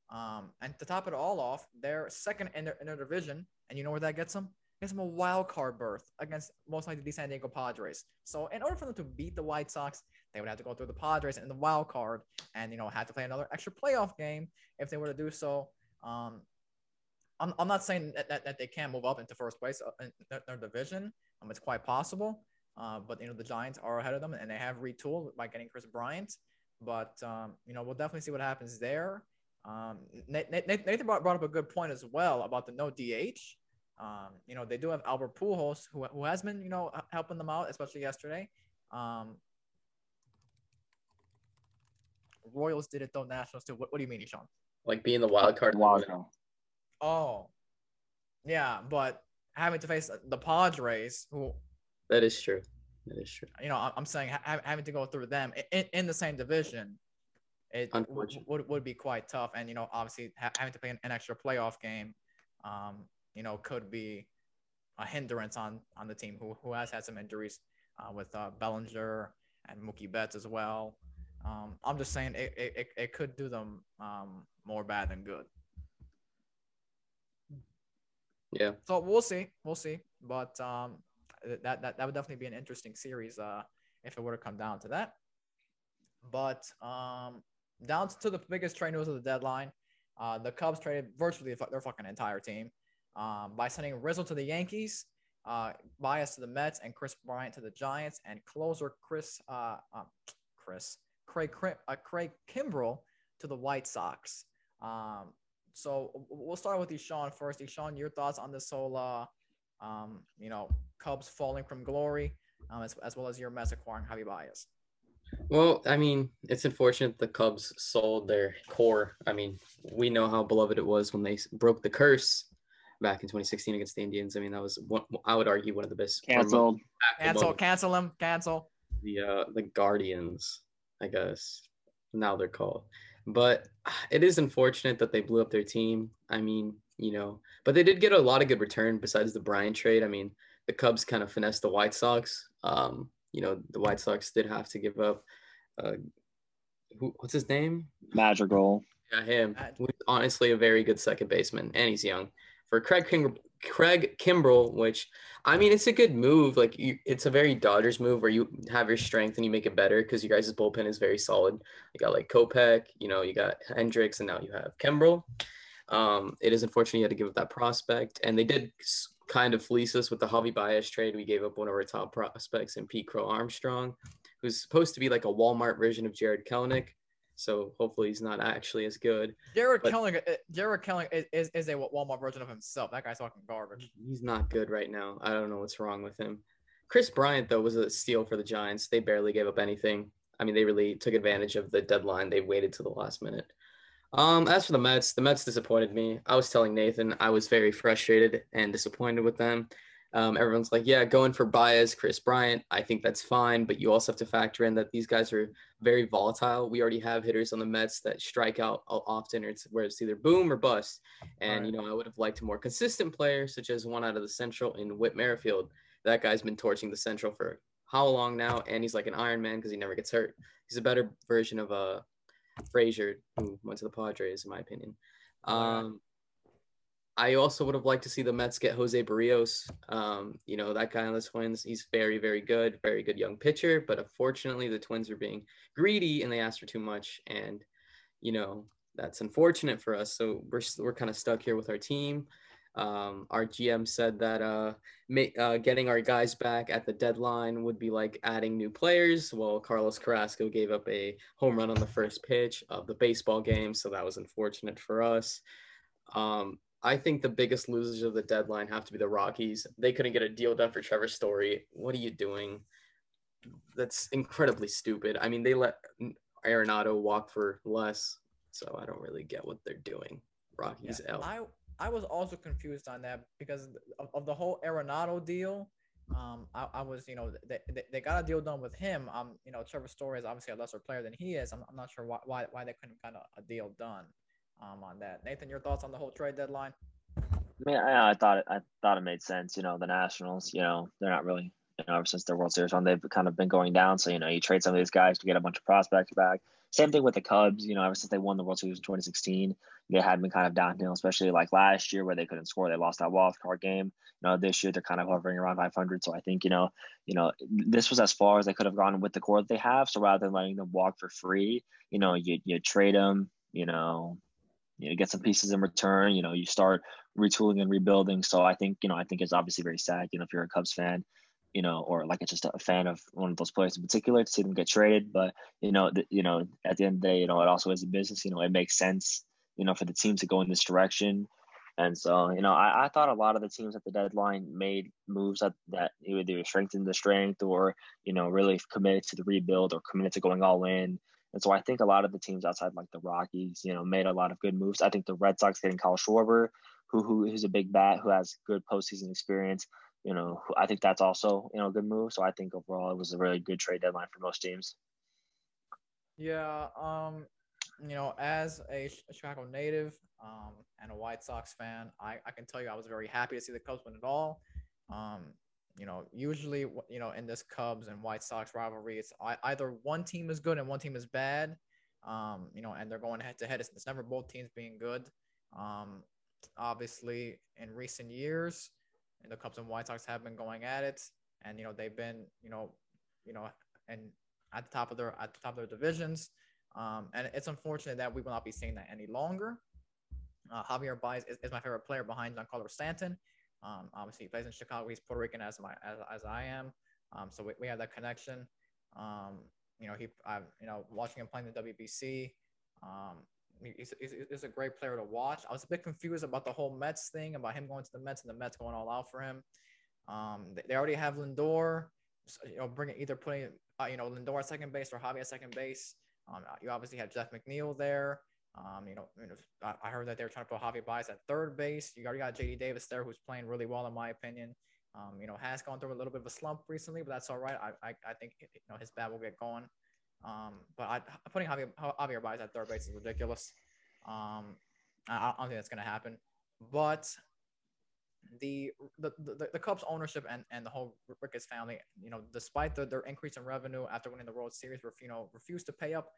Um, and to top it all off, they're second in their, in their division, and you know where that gets them? Gets them a wild card berth against most likely the San Diego Padres. So in order for them to beat the White Sox, they would have to go through the Padres in the wild card, and you know have to play another extra playoff game if they were to do so. Um, I'm, I'm not saying that, that, that they can't move up into first place in their, their division. Um, it's quite possible. Uh, but you know the Giants are ahead of them, and they have retooled by getting Kris Bryant. But um, you know we'll definitely see what happens there. Um, Nathan brought, brought up a good point as well about the no DH. Um, you know they do have Albert Pujols, who, who has been you know helping them out, especially yesterday. Um, Royals did it though. Nationals too. What, what do you mean, Sean? Like being the wild card. Wild card. Oh, yeah, but having to face the Padres, who that is true. That is true. You know, I'm saying having to go through them in, in the same division, it would, would, be quite tough. And you know, obviously having to play an, an extra playoff game, um, you know, could be a hindrance on on the team who who has had some injuries uh, with uh, Bellinger and Mookie Betts as well. Um, I'm just saying it, it, it could do them um, more bad than good. Yeah. So we'll see. We'll see. But um, that, that that would definitely be an interesting series uh, if it were to come down to that. But um, down to the biggest trade news of the deadline, uh, the Cubs traded virtually their fucking entire team um, by sending Rizzo to the Yankees, uh, Baez to the Mets, and Kris Bryant to the Giants, and closer Chris uh, um, Chris Craig uh, Craig Kimbrel to the White Sox. Um, so we'll start with Eshawn first. Eshawn, your thoughts on this whole, uh, um, you know, Cubs falling from glory, um, as, as well as your Mets acquiring Javi Baez? Well, I mean, it's unfortunate the Cubs sold their core. I mean, we know how beloved it was when they broke the curse back in 2016 against the Indians. I mean, that was one, I would argue one of the best. Canceled. Cancel. Cancel them. Cancel. The uh, the Guardians, I guess. Now they're called. But it is unfortunate that they blew up their team. I mean, you know, but they did get a lot of good return besides the Bryant trade. I mean, the Cubs kind of finessed the White Sox. Um, you know, the White Sox did have to give up. Uh, who, what's his name? Madrigal. Yeah, him. Who's honestly a very good second baseman, and he's young. For Craig King, Craig Kimbrel, which I mean, it's a good move. Like you, it's a very Dodgers move where you have your strength and you make it better because you guys' bullpen is very solid. You got like Kopech, you know, you got Hendriks, and now you have Kimbrel. Um, it is unfortunate you had to give up that prospect, and they did kind of fleece us with the Javi Baez trade. We gave up one of our top prospects in Pete Crow Armstrong, who's supposed to be like a Walmart version of Jarred Kelenic. So hopefully he's not actually as good. Jarred but, Kelenic, uh, Jarred is, is a Walmart version of himself. That guy's fucking garbage. He's not good right now. I don't know what's wrong with him. Kris Bryant though was a steal for the Giants. They barely gave up anything. I mean, they really took advantage of the deadline. They waited to the last minute. Um, as for the Mets, the Mets disappointed me. I was telling Nathan I was very frustrated and disappointed with them. Um, everyone's like, yeah, going for Baez, Kris Bryant. I think that's fine, but you also have to factor in that these guys are very volatile. We already have hitters on the Mets that strike out often, or it's where it's either boom or bust. And right. you know, I would have liked a more consistent player, such as one out of the Central in Whit Merrifield. That guy's been torching the Central for how long now? And he's like an Iron Man because he never gets hurt. He's a better version of a uh, Frazier, who went to the Padres, in my opinion. Um, I also would have liked to see the Mets get Jose Berrios. Um, you know, that guy on the Twins, he's very, very good, very good young pitcher. But unfortunately, the Twins are being greedy and they asked for too much. And, you know, that's unfortunate for us. So we're, we're kind of stuck here with our team. Um, our GM said that uh, uh, getting our guys back at the deadline would be like adding new players. Well, Carlos Carrasco gave up a home run on the first pitch of the baseball game, so that was unfortunate for us. Um, I think the biggest losers of the deadline have to be the Rockies. They couldn't get a deal done for Trevor Story. What are you doing? That's incredibly stupid. I mean, they let Arenado walk for less, so I don't really get what they're doing. Rockies yeah, I I was also confused on that because of, of the whole Arenado deal. Um, I, I, was, you know, they, they, they, got a deal done with him. Um, you know, Trevor Story is obviously a lesser player than he is. I'm, I'm not sure why, why, why they couldn't get a, a deal done um, on that. Nathan, your thoughts on the whole trade deadline? I mean, I, I thought it, I thought it made sense. You know, the Nationals, you know, they're not really, you know, ever since their World Series run, they've kind of been going down. So, you know, you trade some of these guys to get a bunch of prospects back. Same thing with the Cubs. You know, ever since they won the World Series in 2016, they had been kind of downhill, especially like last year where they couldn't score. They lost that wild card game. You know, this year they're kind of hovering around 500. So I think you know, you know, this was as far as they could have gone with the core that they have. So rather than letting them walk for free, you know, you you trade them. You know, you know, get some pieces in return. You know, you start retooling and rebuilding. So I think you know, I think it's obviously very sad. You know, if you're a Cubs fan, you know, or like just a fan of one of those players in particular to see them get traded. But you know, the, you know, at the end of the day, you know, it also is a business. You know, it makes sense, you know, for the team to go in this direction. And so, you know, I, I thought a lot of the teams at the deadline made moves that that either strengthened the strength or you know really committed to the rebuild or committed to going all in. And so I think a lot of the teams outside like the Rockies, you know, made a lot of good moves. I think the Red Sox getting Kyle Schwarber, who who who's a big bat who has good postseason experience you know, I think that's also, you know, a good move. So I think overall it was a really good trade deadline for most teams. Yeah. Um, you know, as a Chicago native um, and a White Sox fan, I, I can tell you I was very happy to see the Cubs win it all. Um, you know, usually, you know, in this Cubs and White Sox rivalry, it's either one team is good and one team is bad. Um, you know, and they're going head to head. It's, never both teams being good. Um, obviously, in recent years, the Cubs and White Sox have been going at it, and you know they've been you know you know and at the top of their at the top of their divisions. Um, and it's unfortunate that we will not be seeing that any longer. Uh, Javier Baez is, is, my favorite player behind Giancarlo Stanton. Um, obviously, he plays in Chicago. He's Puerto Rican as my as, as I am. Um, so we, we have that connection. Um, you know, he, I'm you know, watching him playing the WBC, um, he's, he's, he's, a great player to watch. I was a bit confused about the whole Mets thing, about him going to the Mets and the Mets going all out for him. Um, they, they already have Lindor, you know, bringing either putting, uh, you know, Lindor at second base or Javi at second base. Um, you obviously have Jeff McNeil there. Um, you know, you know, I heard that they were trying to put Javi Baez at third base. You already got JD Davis there, who's playing really well, in my opinion. Um, you know, has gone through a little bit of a slump recently, but that's all right. I, I, I think, you know, his bat will get going. Um, but I, putting Javier, Javier Baez at third base is ridiculous. Um, I, don't think that's going to happen. But the, the the, the Cubs ownership and, and the whole Ricketts family, you know, despite the, their increase in revenue after winning the World Series, you know, refused to pay up,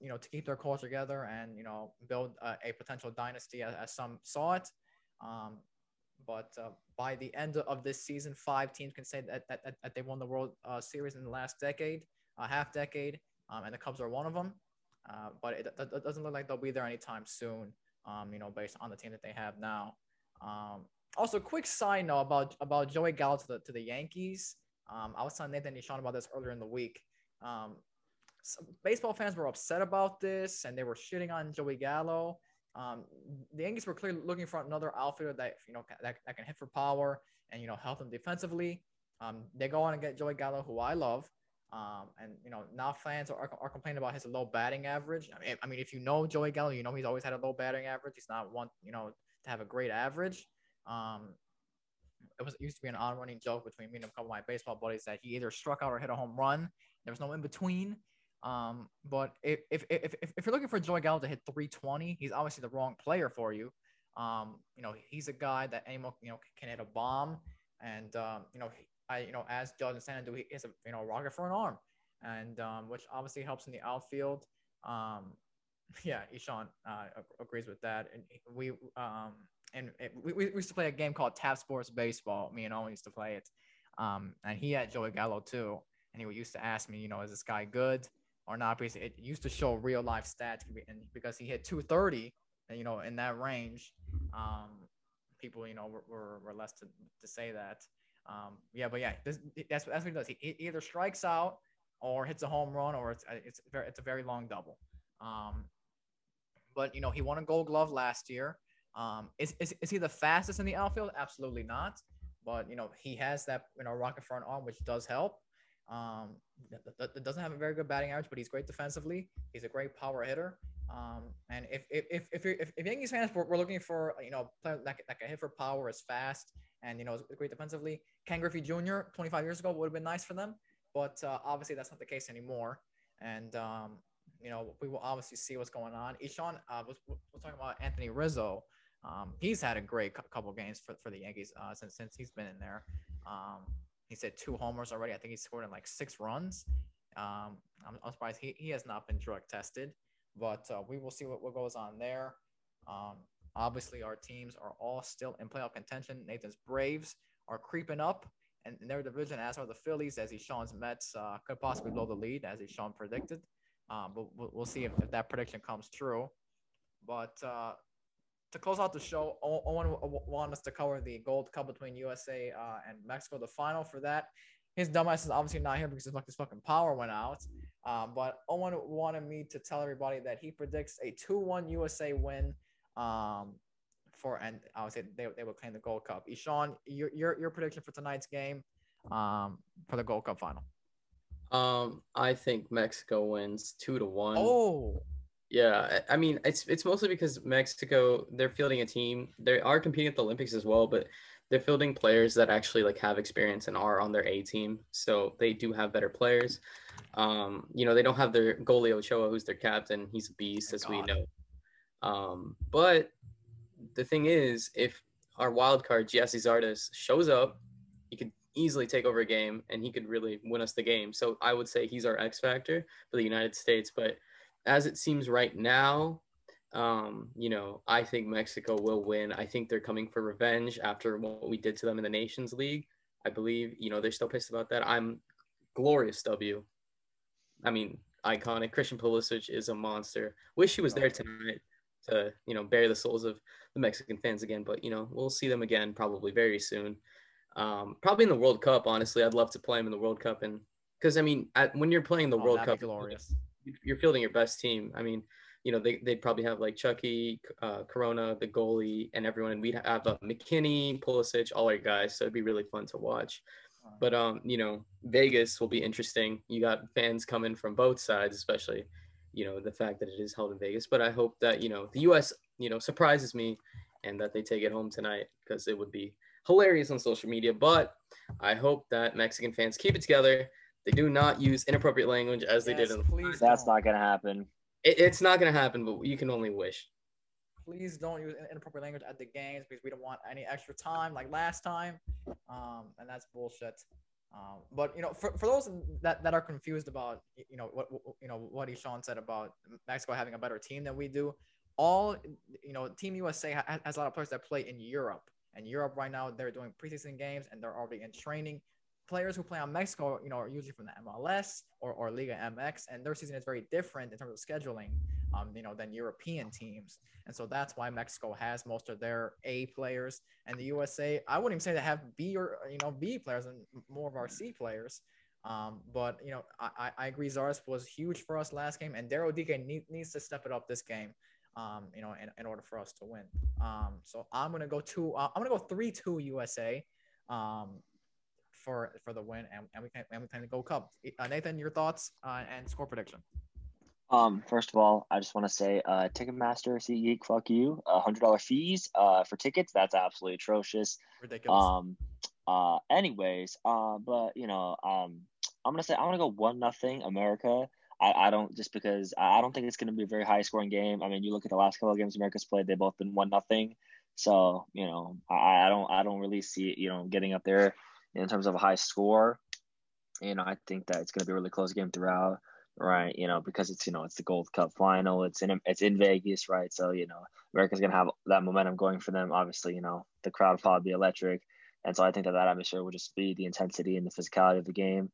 you know, to keep their core together and you know build a, a potential dynasty as, as, some saw it. Um, but uh, by the end of this season, five teams can say that, that, that they won the World uh, Series in the last decade, a half decade um, and the Cubs are one of them. Uh, but it, it, doesn't look like they'll be there anytime soon. Um, you know, based on the team that they have now. Um, also, quick side note about about Joey Gallo to the to the Yankees. Um, I was telling Nathan and Sean about this earlier in the week. Um, baseball fans were upset about this, and they were shitting on Joey Gallo. Um, the Yankees were clearly looking for another outfielder that you know that, that can hit for power and you know help them defensively. Um, they go on and get Joey Gallo, who I love. Um, and you know now fans are, are complaining about his low batting average. I mean, I mean, if you know Joey Gallo, you know he's always had a low batting average. He's not one, you know, to have a great average. Um, it was it used to be an on running joke between me and a couple of my baseball buddies that he either struck out or hit a home run. There was no in between. Um, but if, if, if, if, if you're looking for Joey Gallo to hit 320, he's obviously the wrong player for you. Um, you know, he's a guy that anyone, you know, can hit a bomb. And, um, you know, I, you know, as Jordan do, he is a, you know, rocket for an arm and, um, which obviously helps in the outfield. Um, yeah, Ishan, uh, agrees with that. And we, um, and it, we, we used to play a game called Tap Sports Baseball. Me and Owen used to play it. Um, and he had Joey Gallo too. And he used to ask me, you know, is this guy good or not? Because it used to show real life stats. And because he hit 230, and, you know, in that range, um, people, you know, were, were, were less to, to say that. Um, yeah, but yeah, this, that's, that's what he does. He, he either strikes out or hits a home run or it's, it's, very, it's a very long double. Um, but, you know, he won a gold glove last year. Um, is, is, is he the fastest in the outfield? Absolutely not. But, you know, he has that, you know, rocket front arm, which does help. Um, doesn't have a very good batting average, but he's great defensively. He's a great power hitter. Um, and if if if if, if, if Yankees fans were, were looking for you know player that, that can hit for power, is fast, and you know great defensively, Ken Griffey Jr. 25 years ago would have been nice for them, but uh, obviously that's not the case anymore. And um, you know we will obviously see what's going on. Ishan uh, was, was talking about Anthony Rizzo. Um, he's had a great couple games for, for the Yankees uh, since since he's been in there. Um, he said two homers already. I think he scored in like six runs. Um, I'm, I'm, surprised he, he has not been drug tested, but uh, we will see what, what goes on there. Um, obviously, our teams are all still in playoff contention. Nathan's Braves are creeping up and in their division, as are the Phillies, as Sean's Mets uh, could possibly blow the lead, as Sean predicted. Um, but we'll, see if, if, that prediction comes true. But uh, to close out the show, Owen wanted us to cover the Gold Cup between USA uh, and Mexico. The final for that, his dumbass is obviously not here because his, his fucking power went out. Um, but Owen wanted me to tell everybody that he predicts a 2-1 USA win. Um, for and I would say they, they would claim the Gold Cup. Ishan, your, your your prediction for tonight's game, um, for the Gold Cup final. Um, I think Mexico wins two to one. Oh, yeah, I mean it's it's mostly because Mexico they're fielding a team. They are competing at the Olympics as well, but they're fielding players that actually like have experience and are on their A team. So they do have better players. Um, you know, they don't have their goalie Ochoa, who's their captain. He's a beast, Thank as God. we know. Um, but the thing is, if our wild card Gyasi Zardes shows up, he could easily take over a game and he could really win us the game. So I would say he's our X factor for the United States. But as it seems right now, um, you know, I think Mexico will win. I think they're coming for revenge after what we did to them in the Nations League. I believe, you know, they're still pissed about that. I'm glorious W. I mean, iconic. Christian Pulisic is a monster. Wish he was there tonight to, you know, bury the souls of the Mexican fans again. But, you know, we'll see them again probably very soon. Um, probably in the World Cup, honestly. I'd love to play them in the World Cup. And because, I mean, at, when you're playing the oh, World Cup, glorious you're fielding your best team. I mean, you know, they, they'd probably have like Chucky, uh, Corona, the goalie, and everyone. And we'd have uh, McKennie, Pulisic, all our guys. So it'd be really fun to watch. But, um, you know, Vegas will be interesting. You got fans coming from both sides, especially, you know, the fact that it is held in Vegas. But I hope that, you know, the U.S., you know, surprises me and that they take it home tonight because it would be hilarious on social media. But I hope that Mexican fans keep it together they do not use inappropriate language as yes, they did in the please That's not gonna happen. It, it's not gonna happen, but you can only wish. Please don't use inappropriate language at the games because we don't want any extra time like last time, um, and that's bullshit. Um, but you know, for, for those that, that are confused about you know what you know what Ishan said about Mexico having a better team than we do, all you know, Team USA has, a lot of players that play in Europe, and Europe right now they're doing preseason games and they're already in training. Players who play on Mexico, you know, are usually from the MLS or, or Liga MX, and their season is very different in terms of scheduling, um, you know, than European teams. And so that's why Mexico has most of their A players, and the USA, I wouldn't even say they have B or you know B players and more of our C players. Um, but you know, I, I agree. Zardes was huge for us last game, and Daryl need, needs to step it up this game. Um, you know, in, in order for us to win. Um, so I'm gonna go two. Uh, I'm gonna go three two USA. Um, for for the win, and, and we can and we can go Cup. Uh, Nathan, your thoughts uh, and score prediction. Um, first of all, I just want to say, uh, Ticketmaster, SeatGeek, fuck you. Uh, hundred dollar fees, uh, for tickets. That's absolutely atrocious. Ridiculous. Um, Uh, anyways, uh, but you know, um, I'm gonna say I'm gonna go one nothing America. I, I don't just because I don't think it's gonna be a very high scoring game. I mean, you look at the last couple of games America's played; they've both been one nothing. So you know, I, I don't I don't really see it, you know getting up there in terms of a high score. You know, I think that it's gonna be a really close game throughout right? You know, because it's you know it's the Gold Cup final. It's in it's in Vegas, right? So you know America's gonna have that momentum going for them. Obviously, you know the crowd will probably be electric, and so I think that that atmosphere will just be the intensity and the physicality of the game.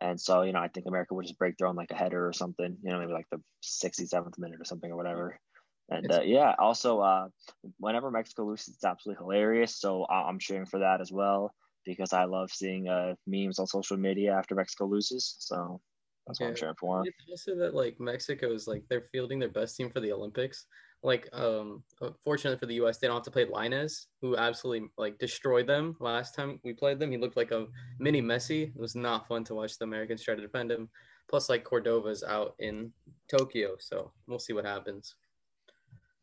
And so you know I think America would just break through on like a header or something. You know, maybe like the 67th minute or something or whatever. And uh, yeah, also uh, whenever Mexico loses, it's absolutely hilarious. So I'm cheering for that as well because I love seeing uh, memes on social media after Mexico loses. So that's what I'm cheering for. It's also that like Mexico is like they're fielding their best team for the Olympics. Like, um, fortunately for the U.S., they don't have to play Lainez, who absolutely like destroyed them last time we played them. He looked like a mini Messi. It was not fun to watch the Americans try to defend him. Plus, like Cordova's out in Tokyo, so we'll see what happens.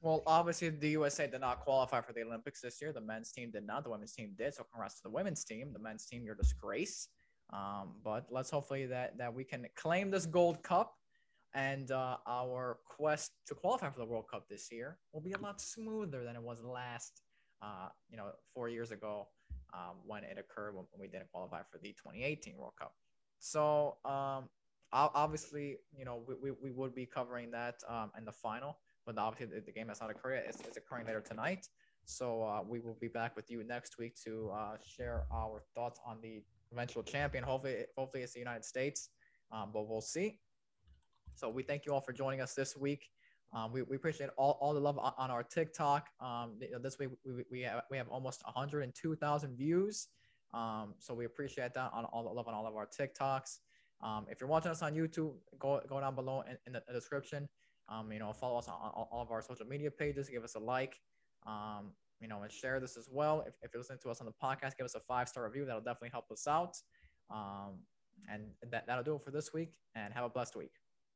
Well, obviously, the USA did not qualify for the Olympics this year. The men's team did not. The women's team did. So, congrats to the women's team. The men's team, your disgrace. Um, but let's hopefully that that we can claim this gold cup, and uh, our quest to qualify for the World Cup this year will be a lot smoother than it was last, uh, you know, four years ago um, when it occurred when we didn't qualify for the 2018 World Cup. So um, obviously, you know, we, we, we would be covering that um, in the final, but obviously the, the game has not. It's, it's occurring later tonight. So uh, we will be back with you next week to uh, share our thoughts on the eventual champion. Hopefully, hopefully it's the United States, um, but we'll see. So we thank you all for joining us this week. Um, we, we appreciate all, all the love on, on our TikTok. Um, this week we, we have we have almost 102,000 views. Um, so we appreciate that on all the love on all of our TikToks. Um, if you're watching us on YouTube, go go down below in, in the, description. Um, you know, follow us on, all of our social media pages. Give us a like. Um, you know, and share this as well. If, if you're listening to us on the podcast, give us a five star review. That'll definitely help us out. Um, and that, that'll do it for this week. And have a blessed week.